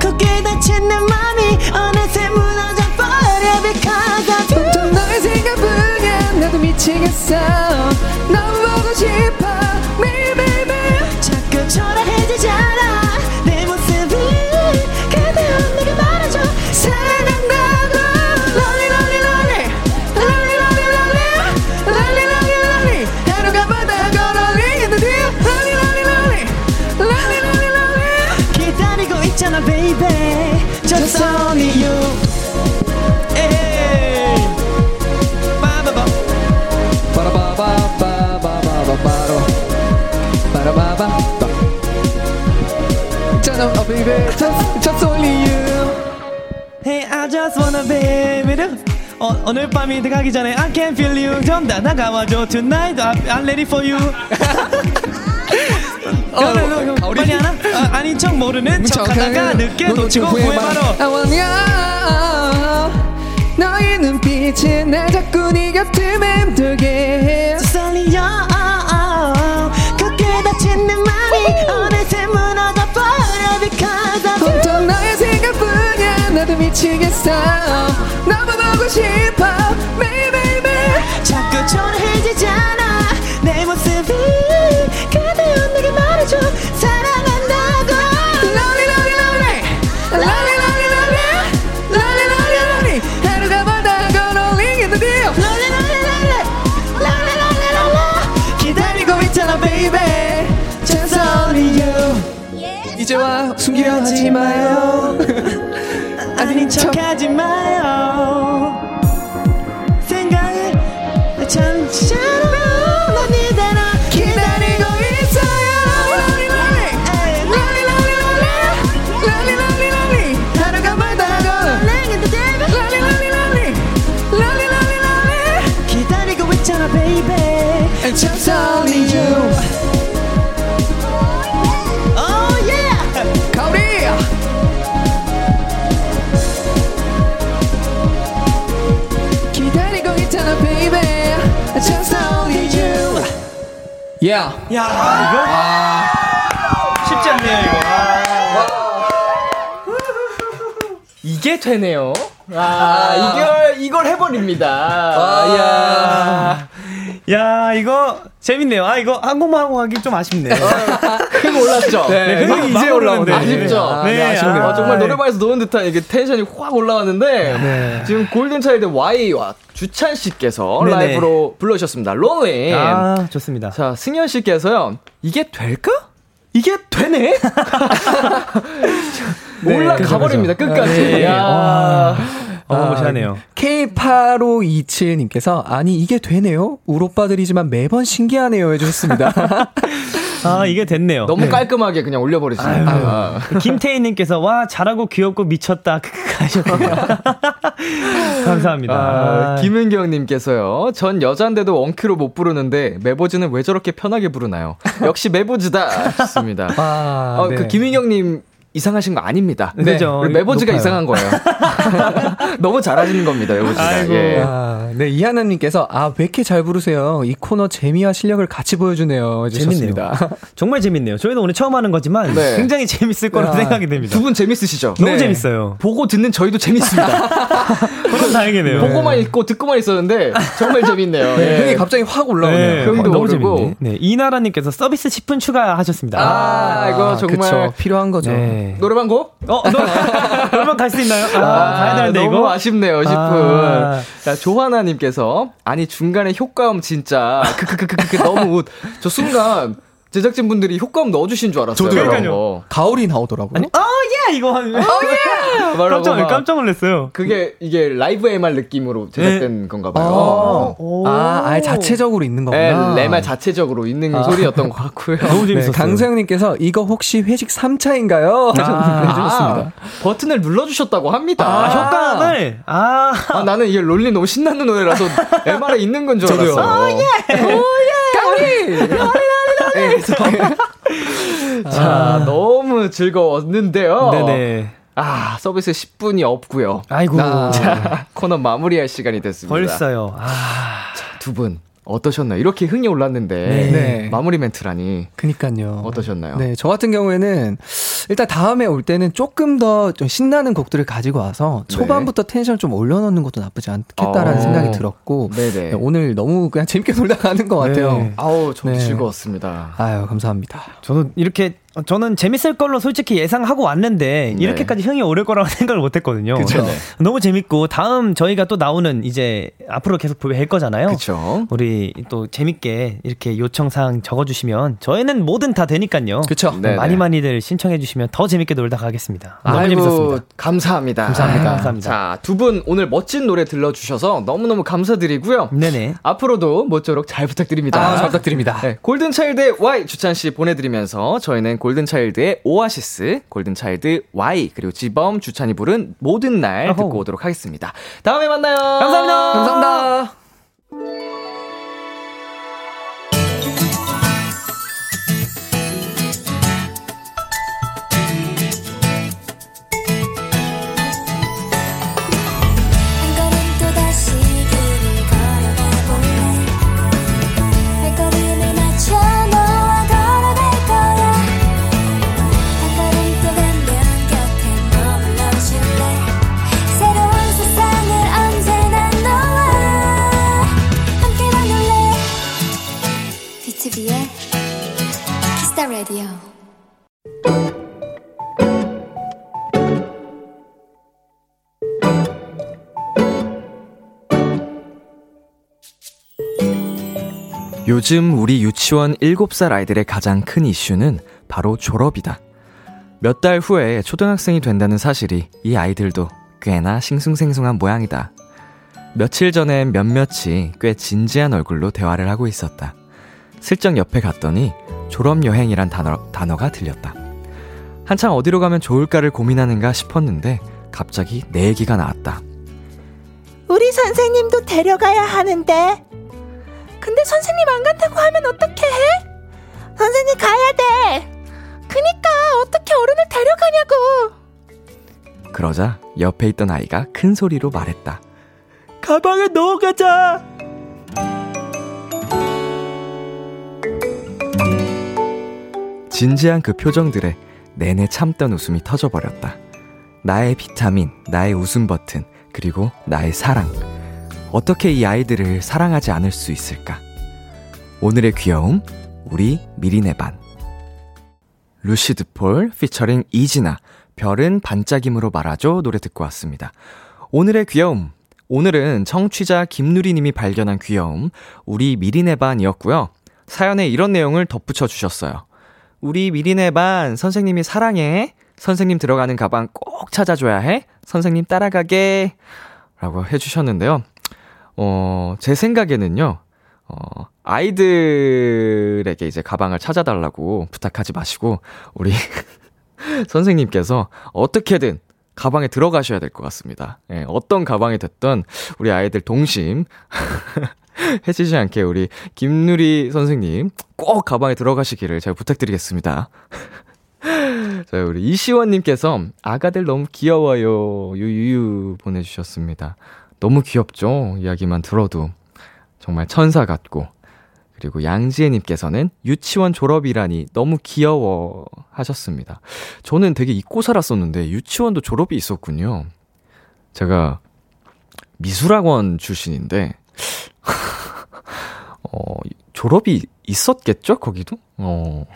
C: 굳게 닫힌 내 맘이? 어느새 무너져 버려 because I do 너의 생각뿐이야. 나도 미치겠어. 너무 보고 싶어
A: baby. Just,
C: just only you.
A: Hey I just wanna baby. 어, 오늘 밤이 가기 전에 I can feel you. 좀더 다가와줘. Tonight I'm, I'm ready for you. 어, 어, 어, 빨리 하나? 아, 아닌 척 모르는 척 하다가 늦게 놓치고 후회 바로
C: 아와냐 너의 눈빛이 날 자꾸 네 곁에 맴돌게. 해
A: 썰리요 그게 다친 내 맘이 어느새 무너져
C: 온통 너의 생각뿐이야. 나도 미치겠어. 너무 보고 싶어. 매일 매일 매일
A: 자꾸 초라해지잖아. 내 모습 Yeah
D: 야, 이거 쉽지 않네요, 이거.
B: 이게 되네요. 아, 이걸, 이걸 해버립니다. 아, 야.
D: 야, 이거 재밌네요. 아, 이거 한국만 하고 가기 좀 아쉽네요.
B: 흥 올랐죠?
D: 네,
B: 흥이 이제
D: 막
B: 올라오는데. 아쉽죠?
D: 네, 아쉽네요.
B: 아, 정말 노래방에서 노는 듯한 이게 텐션이 확 올라왔는데, 지금 골든차일드 Y와 주찬 씨께서
D: 네네.
B: 라이브로 불러주셨습니다. 롤링.
D: 아, 좋습니다.
B: 자, 승현 씨께서요, 이게 될까? 이게 되네? 올라가버립니다, 끝까지.
D: 네.
B: 야.
D: 와. 어마무시하네요.
C: K8527님께서 아니 이게 되네요 울 오빠들이지만 매번 신기하네요 해주셨습니다
D: 아, 이게 됐네요.
B: 너무 깔끔하게 그냥 올려버리시니까.
D: 김태희님께서 와 잘하고 귀엽고 미쳤다 하셨군요. 감사합니다.
B: 아, 김은경님께서요. 전 여잔데도 원큐로 못 부르는데 메보즈는 왜 저렇게 편하게 부르나요? 역시 메보즈다. 좋습니다.
C: 아,
B: 어,
C: 네.
B: 그 김은경님 이상하신 거 아닙니다.
D: 네. 그죠. 높아요.
B: 이상한 거예요. 너무 잘하시는 겁니다.
D: 아이고.
B: 예.
C: 아, 네, 이하나님께서, 아, 왜 이렇게 잘 부르세요? 이 코너 재미와 실력을 같이 보여주네요. 해주셨습니다.
D: 정말 재밌네요. 저희도 오늘 처음 하는 거지만
B: 네.
D: 굉장히 재밌을 거라고
C: 야,
D: 생각이 됩니다.
B: 두 분 재밌으시죠?
D: 너무
C: 네.
D: 재밌어요.
B: 보고 듣는 저희도 재밌습니다.
D: 그럼 다행이네요.
B: 보고만 있고 듣고만 있었는데 정말 재밌네요.
C: 네,
B: 예.
C: 흥이 갑자기 확 올라오네요.
D: 네,
B: 흥도
D: 너무. 재밌네. 네, 이나라님께서 서비스 10분 추가하셨습니다.
B: 아, 이거 정말
C: 그쵸. 필요한 거죠.
D: 네.
B: 노래방 곡?
D: 어, 너, 그러면 갈수 있나요? 아, 가야 되는데,
B: 너무
D: 이거.
B: 아쉽네요, 10분.
D: 아.
B: 자, 조하나 님께서, 아니, 중간에 효과음 진짜, 크크크크크, 너무 웃. 저 순간, 제작진 분들이 효과음 넣어주신 줄 알았어요. 거.
C: 가을이 나오더라고요.
D: 아니, 어, 예! 이거 하면.
B: 말하고
D: 깜짝,
B: 막
D: 깜짝 놀랐어요.
B: 그게, 이게 라이브 MR 느낌으로 제작된 건가 봐요.
D: 오.
C: 아, 아예 자체적으로 있는
B: 네,
C: 거구나.
B: MR 자체적으로 있는 소리였던 것 같고요.
D: 너무
C: 네,
D: 재밌었어요.
C: 강서영님께서 이거 혹시 회식 3차인가요?
D: 아.
C: 해주셨습니다.
B: 버튼을 눌러주셨다고 합니다.
D: 아, 효과음을, 아.
B: 아, 나는 이게 롤리 너무 신나는 노래라서 MR에 있는 건줄
C: 저도요.
B: 알았어 요. 자, 너무 즐거웠는데요.
D: 네네.
B: 아, 서비스 10분이 없고요.
D: 아이고.
B: 자, 코너 마무리할 시간이 됐습니다.
D: 벌써요. 아.
B: 두분 어떠셨나요? 이렇게 흥이 올랐는데
C: 네.
B: 마무리 멘트라니
C: 그니까요.
B: 어떠셨나요?
C: 네, 저 같은 경우에는 일단 다음에 올 때는 조금 더 좀 신나는 곡들을 가지고 와서 초반부터 텐션 좀 올려놓는 것도 나쁘지 않겠다라는
B: 네. 어.
C: 생각이 들었고
B: 네네.
C: 네, 오늘 너무 그냥 재밌게 놀다 가는 것 같아요.
D: 네.
B: 아우, 저도
C: 네.
B: 즐거웠습니다.
C: 아유, 감사합니다.
D: 저도 이렇게 어, 저는 재밌을 걸로 솔직히 예상하고 왔는데 네. 이렇게까지 흥이 오를 거라고 생각을 못 했거든요. 그쵸. 너무 재밌고 다음 저희가 또 나오는 이제 앞으로 계속 뵐 거잖아요.
B: 그쵸.
D: 우리 또 재밌게 이렇게 요청 사항 적어 주시면 저희는 뭐든 다 되니까요.
C: 그렇죠.
D: 많이 많이들 신청해 주시 면 더 재밌게 놀다 가겠습니다.
B: 너무 아이고, 재밌었습니다. 감사합니다.
C: 감사합니다.
D: 감사합니다.
B: 자, 두 분 오늘 멋진 노래 들려 주셔서 너무너무 감사드리고요.
D: 네네.
B: 앞으로도 모쪼록 잘 부탁드립니다.
C: 아, 잘 부탁드립니다.
B: 네, 골든차일드의 Y 주찬 씨 보내 드리면서 저희는 골든차일드의 오아시스, 골든차일드 Y, 그리고 지범, 주찬이 부른 모든 날 어허. 듣고 오도록 하겠습니다. 다음에 만나요.
D: 감사합니다.
C: 감사합니다.
B: 요즘 우리 유치원 7살 아이들의 가장 큰 이슈는 바로 졸업이다. 몇 달 후에 초등학생이 된다는 사실이 이 아이들도 꽤나 싱숭생숭한 모양이다. 며칠 전엔 몇몇이 꽤 진지한 얼굴로 대화를 하고 있었다. 슬쩍 옆에 갔더니 졸업여행이란 단어, 단어 가 들렸다. 한창 어디로 가면 좋을까를 고민하는가 싶었는데 갑자기 내 얘기가 나왔다.
H: 우리 선생님도 데려가야 하는데 근데 선생님 안 간다고 하면 어떻게 해? 선생님 가야 돼. 그니까 어떻게 어른을 데려가냐고.
B: 그러자 옆에 있던 아이가 큰 소리로 말했다.
A: 가방에 넣어가자.
B: 진지한 그 표정들에 내내 참던 웃음이 터져버렸다. 나의 비타민, 나의 웃음 버튼, 그리고 나의 사랑. 어떻게 이 아이들을 사랑하지 않을 수 있을까? 오늘의 귀여움, 우리 미리네 반. 루시드 폴 피처링 이진아, 별은 반짝임으로 말아줘 노래 듣고 왔습니다. 오늘의 귀여움, 오늘은 청취자 김누리님이 발견한 귀여움, 우리 미리네 반이었고요. 사연에 이런 내용을 덧붙여 주셨어요. 우리 미리네 반 선생님이 사랑해. 선생님 들어가는 가방 꼭 찾아줘야 해. 선생님 따라가게. 라고 해주셨는데요. 어, 제 생각에는요, 어, 아이들에게 이제 가방을 찾아달라고 부탁하지 마시고, 우리 선생님께서 어떻게든 가방에 들어가셔야 될 것 같습니다. 예, 어떤 가방이 됐든 우리 아이들 동심 해치지 않게 우리 김누리 선생님 꼭 가방에 들어가시기를 제가 부탁드리겠습니다. 자, 우리 이시원님께서 아가들 너무 귀여워요. 유유유 보내주셨습니다. 너무 귀엽죠? 이야기만 들어도. 정말 천사 같고. 그리고 양지혜님께서는 유치원 졸업이라니 너무 귀여워 하셨습니다. 저는 되게 잊고 살았었는데 유치원도 졸업이 있었군요. 제가 미술학원 출신인데, 어, 졸업이 있었겠죠? 거기도? 어,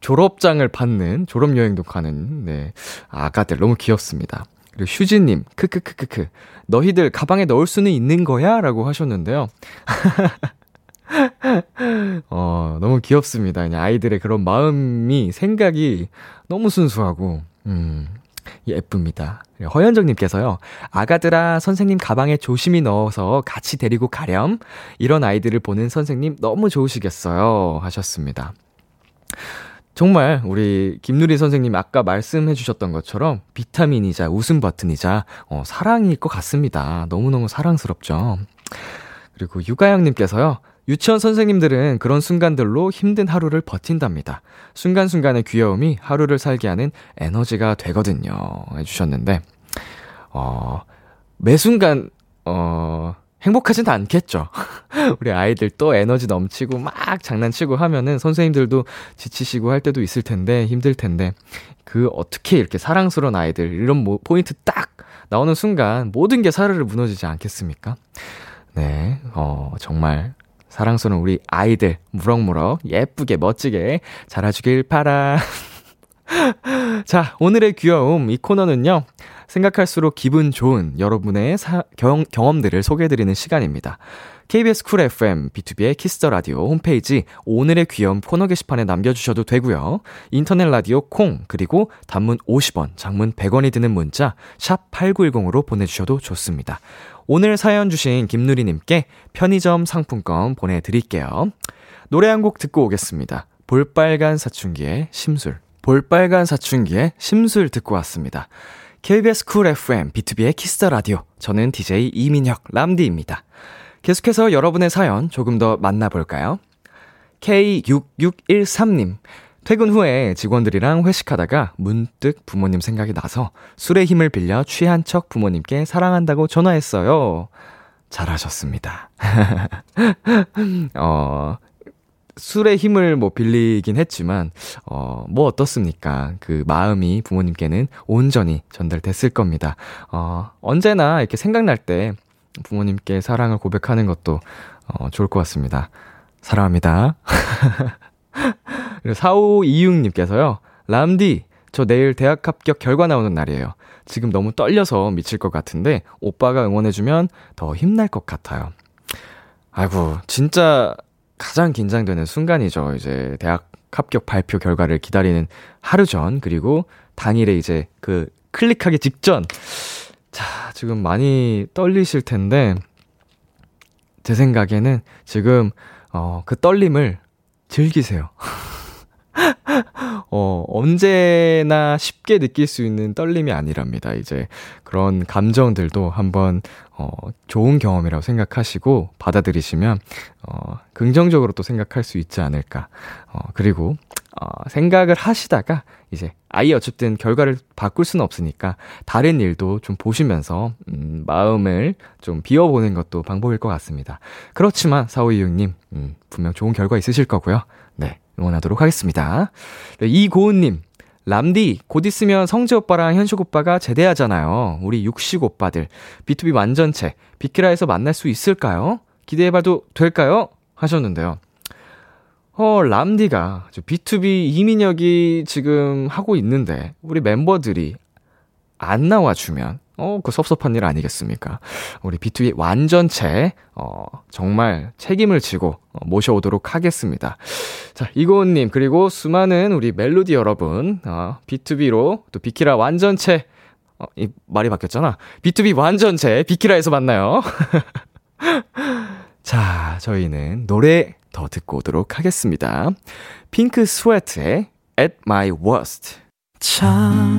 B: 졸업장을 받는, 졸업여행도 가는, 네, 아가들 너무 귀엽습니다. 그리고 휴지님, 크크크크크. 너희들 가방에 넣을 수는 있는 거야? 라고 하셨는데요. 어, 너무 귀엽습니다. 그냥 아이들의 그런 마음이, 생각이 너무 순수하고, 음, 예쁩니다. 허현정님께서요, 아가들아, 선생님 가방에 조심히 넣어서 같이 데리고 가렴. 이런 아이들을 보는 선생님 너무 좋으시겠어요. 하셨습니다. 정말 우리 김누리 선생님 아까 말씀해 주셨던 것처럼 비타민이자 웃음 버튼이자 어, 사랑일 것 같습니다. 너무너무 사랑스럽죠. 그리고 유가영님께서요. 유치원 선생님들은 그런 순간들로 힘든 하루를 버틴답니다. 순간순간의 귀여움이 하루를 살게 하는 에너지가 되거든요. 해주셨는데, 어, 매 순간, 어, 행복하진 않겠죠. 우리 아이들 또 에너지 넘치고 막 장난치고 하면은 선생님들도 지치시고 할 때도 있을 텐데 힘들 텐데 그 어떻게 이렇게 사랑스러운 아이들 이런 뭐 포인트 딱 나오는 순간 모든 게 사르르 무너지지 않겠습니까? 네, 어, 정말 사랑스러운 우리 아이들 무럭무럭 예쁘게 멋지게 자라주길 바라. 자, 오늘의 귀여움, 이 코너는요, 생각할수록 기분 좋은 여러분의 사, 경, 경험들을 소개해드리는 시간입니다. KBS 쿨 FM, BTOB의 키스 더 라디오 홈페이지 오늘의 귀여움 코너 게시판에 남겨주셔도 되고요. 인터넷 라디오 콩, 그리고 단문 50원, 장문 100원이 드는 문자, 샵 8910으로 보내주셔도 좋습니다. 오늘 사연 주신 김누리님께 편의점 상품권 보내드릴게요. 노래 한 곡 듣고 오겠습니다. 볼빨간 사춘기의 심술. 볼빨간 사춘기의 심술 듣고 왔습니다. KBS 쿨 FM, BTOB의 키스 더 라디오. 저는 DJ 이민혁, 람디입니다. 계속해서 여러분의 사연 조금 더 만나볼까요? K6613님. 퇴근 후에 직원들이랑 회식하다가 문득 부모님 생각이 나서 술의 힘을 빌려 취한 척 부모님께 사랑한다고 전화했어요. 잘하셨습니다. 어, 술의 힘을 뭐 빌리긴 했지만, 어, 뭐 어떻습니까? 그 마음이 부모님께는 온전히 전달됐을 겁니다. 어, 언제나 이렇게 생각날 때 부모님께 사랑을 고백하는 것도, 어, 좋을 것 같습니다. 사랑합니다. 그리고 4526님께서요, 람디, 저 내일 대학 합격 결과 나오는 날이에요. 지금 너무 떨려서 미칠 것 같은데, 오빠가 응원해주면 더 힘날 것 같아요. 아이고, 진짜 가장 긴장되는 순간이죠. 이제 대학 합격 발표 결과를 기다리는 하루 전, 그리고 당일에 이제 그 클릭하기 직전. 자, 지금 많이 떨리실 텐데, 제 생각에는 지금, 어, 그 떨림을 즐기세요. 어, 언제나 쉽게 느낄 수 있는 떨림이 아니랍니다. 이제 그런 감정들도 한번, 어, 좋은 경험이라고 생각하시고 받아들이시면, 어, 긍정적으로 또 생각할 수 있지 않을까. 어, 그리고, 어, 생각을 하시다가 이제 아예 어쨌든 결과를 바꿀 수는 없으니까 다른 일도 좀 보시면서, 음, 마음을 좀 비워보는 것도 방법일 것 같습니다. 그렇지만, 4526님, 음, 분명 좋은 결과 있으실 거고요. 네. 응원하도록 하겠습니다. 네, 이고은님, 람디, 곧 있으면 성재 오빠랑 현식 오빠가 제대하잖아요. 우리 육식 오빠들. B2B 완전체, 비키라에서 만날 수 있을까요? 기대해봐도 될까요? 하셨는데요. 어, 람디가 B2B 이민혁이 지금 하고 있는데, 우리 멤버들이 안 나와주면, 어, 그 섭섭한 일 아니겠습니까? 우리 B2B 완전체, 어, 정말 책임을 지고 어, 모셔오도록 하겠습니다. 자, 이고은님, 그리고 수많은 우리 멜로디 여러분, 어, B2B로 또 비키라 완전체, 어, 이 말이 바뀌었잖아. B2B 완전체, 비키라에서 만나요. 자, 저희는 노래 더 듣고 오도록 하겠습니다. 핑크 스웨트의 At My Worst.
A: 참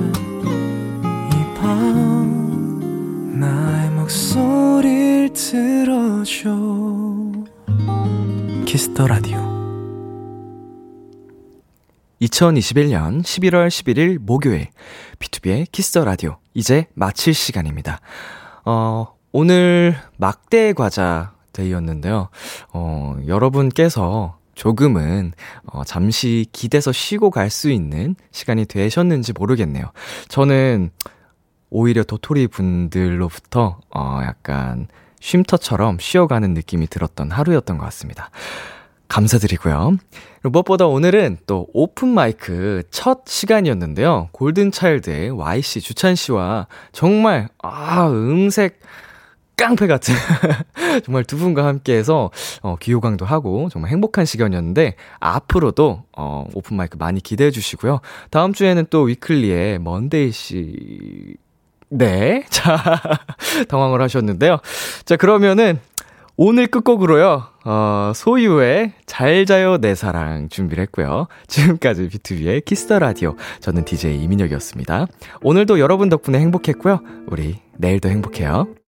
A: 목소리를 들어줘 키스 더 라디오
B: 2021년 11월 11일 목요일 BTOB의 키스 더 라디오 이제 마칠 시간입니다. 어, 오늘 막대 과자 데이였는데요. 어, 여러분께서 조금은 어, 잠시 기대서 쉬고 갈 수 있는 시간이 되셨는지 모르겠네요. 저는 오히려 도토리 분들로부터 어, 약간 쉼터처럼 쉬어가는 느낌이 들었던 하루였던 것 같습니다. 감사드리고요. 무엇보다 오늘은 또 오픈 마이크 첫 시간이었는데요. 골든차일드의 YC 주찬 씨와 정말, 아, 음색, 깡패 같은 정말 두 분과 함께해서 어, 귀호강도 하고 정말 행복한 시간이었는데 앞으로도 어, 오픈 마이크 많이 기대해 주시고요. 다음 주에는 또 위클리의 먼데이 씨 네. 자, 당황을 하셨는데요. 자, 그러면은 오늘 끝곡으로요. 어, 소유의 잘 자요 내 사랑 준비를 했고요. 지금까지 비투비의 키스 더 라디오. 저는 DJ 이민혁이었습니다. 오늘도 여러분 덕분에 행복했고요. 우리 내일도 행복해요.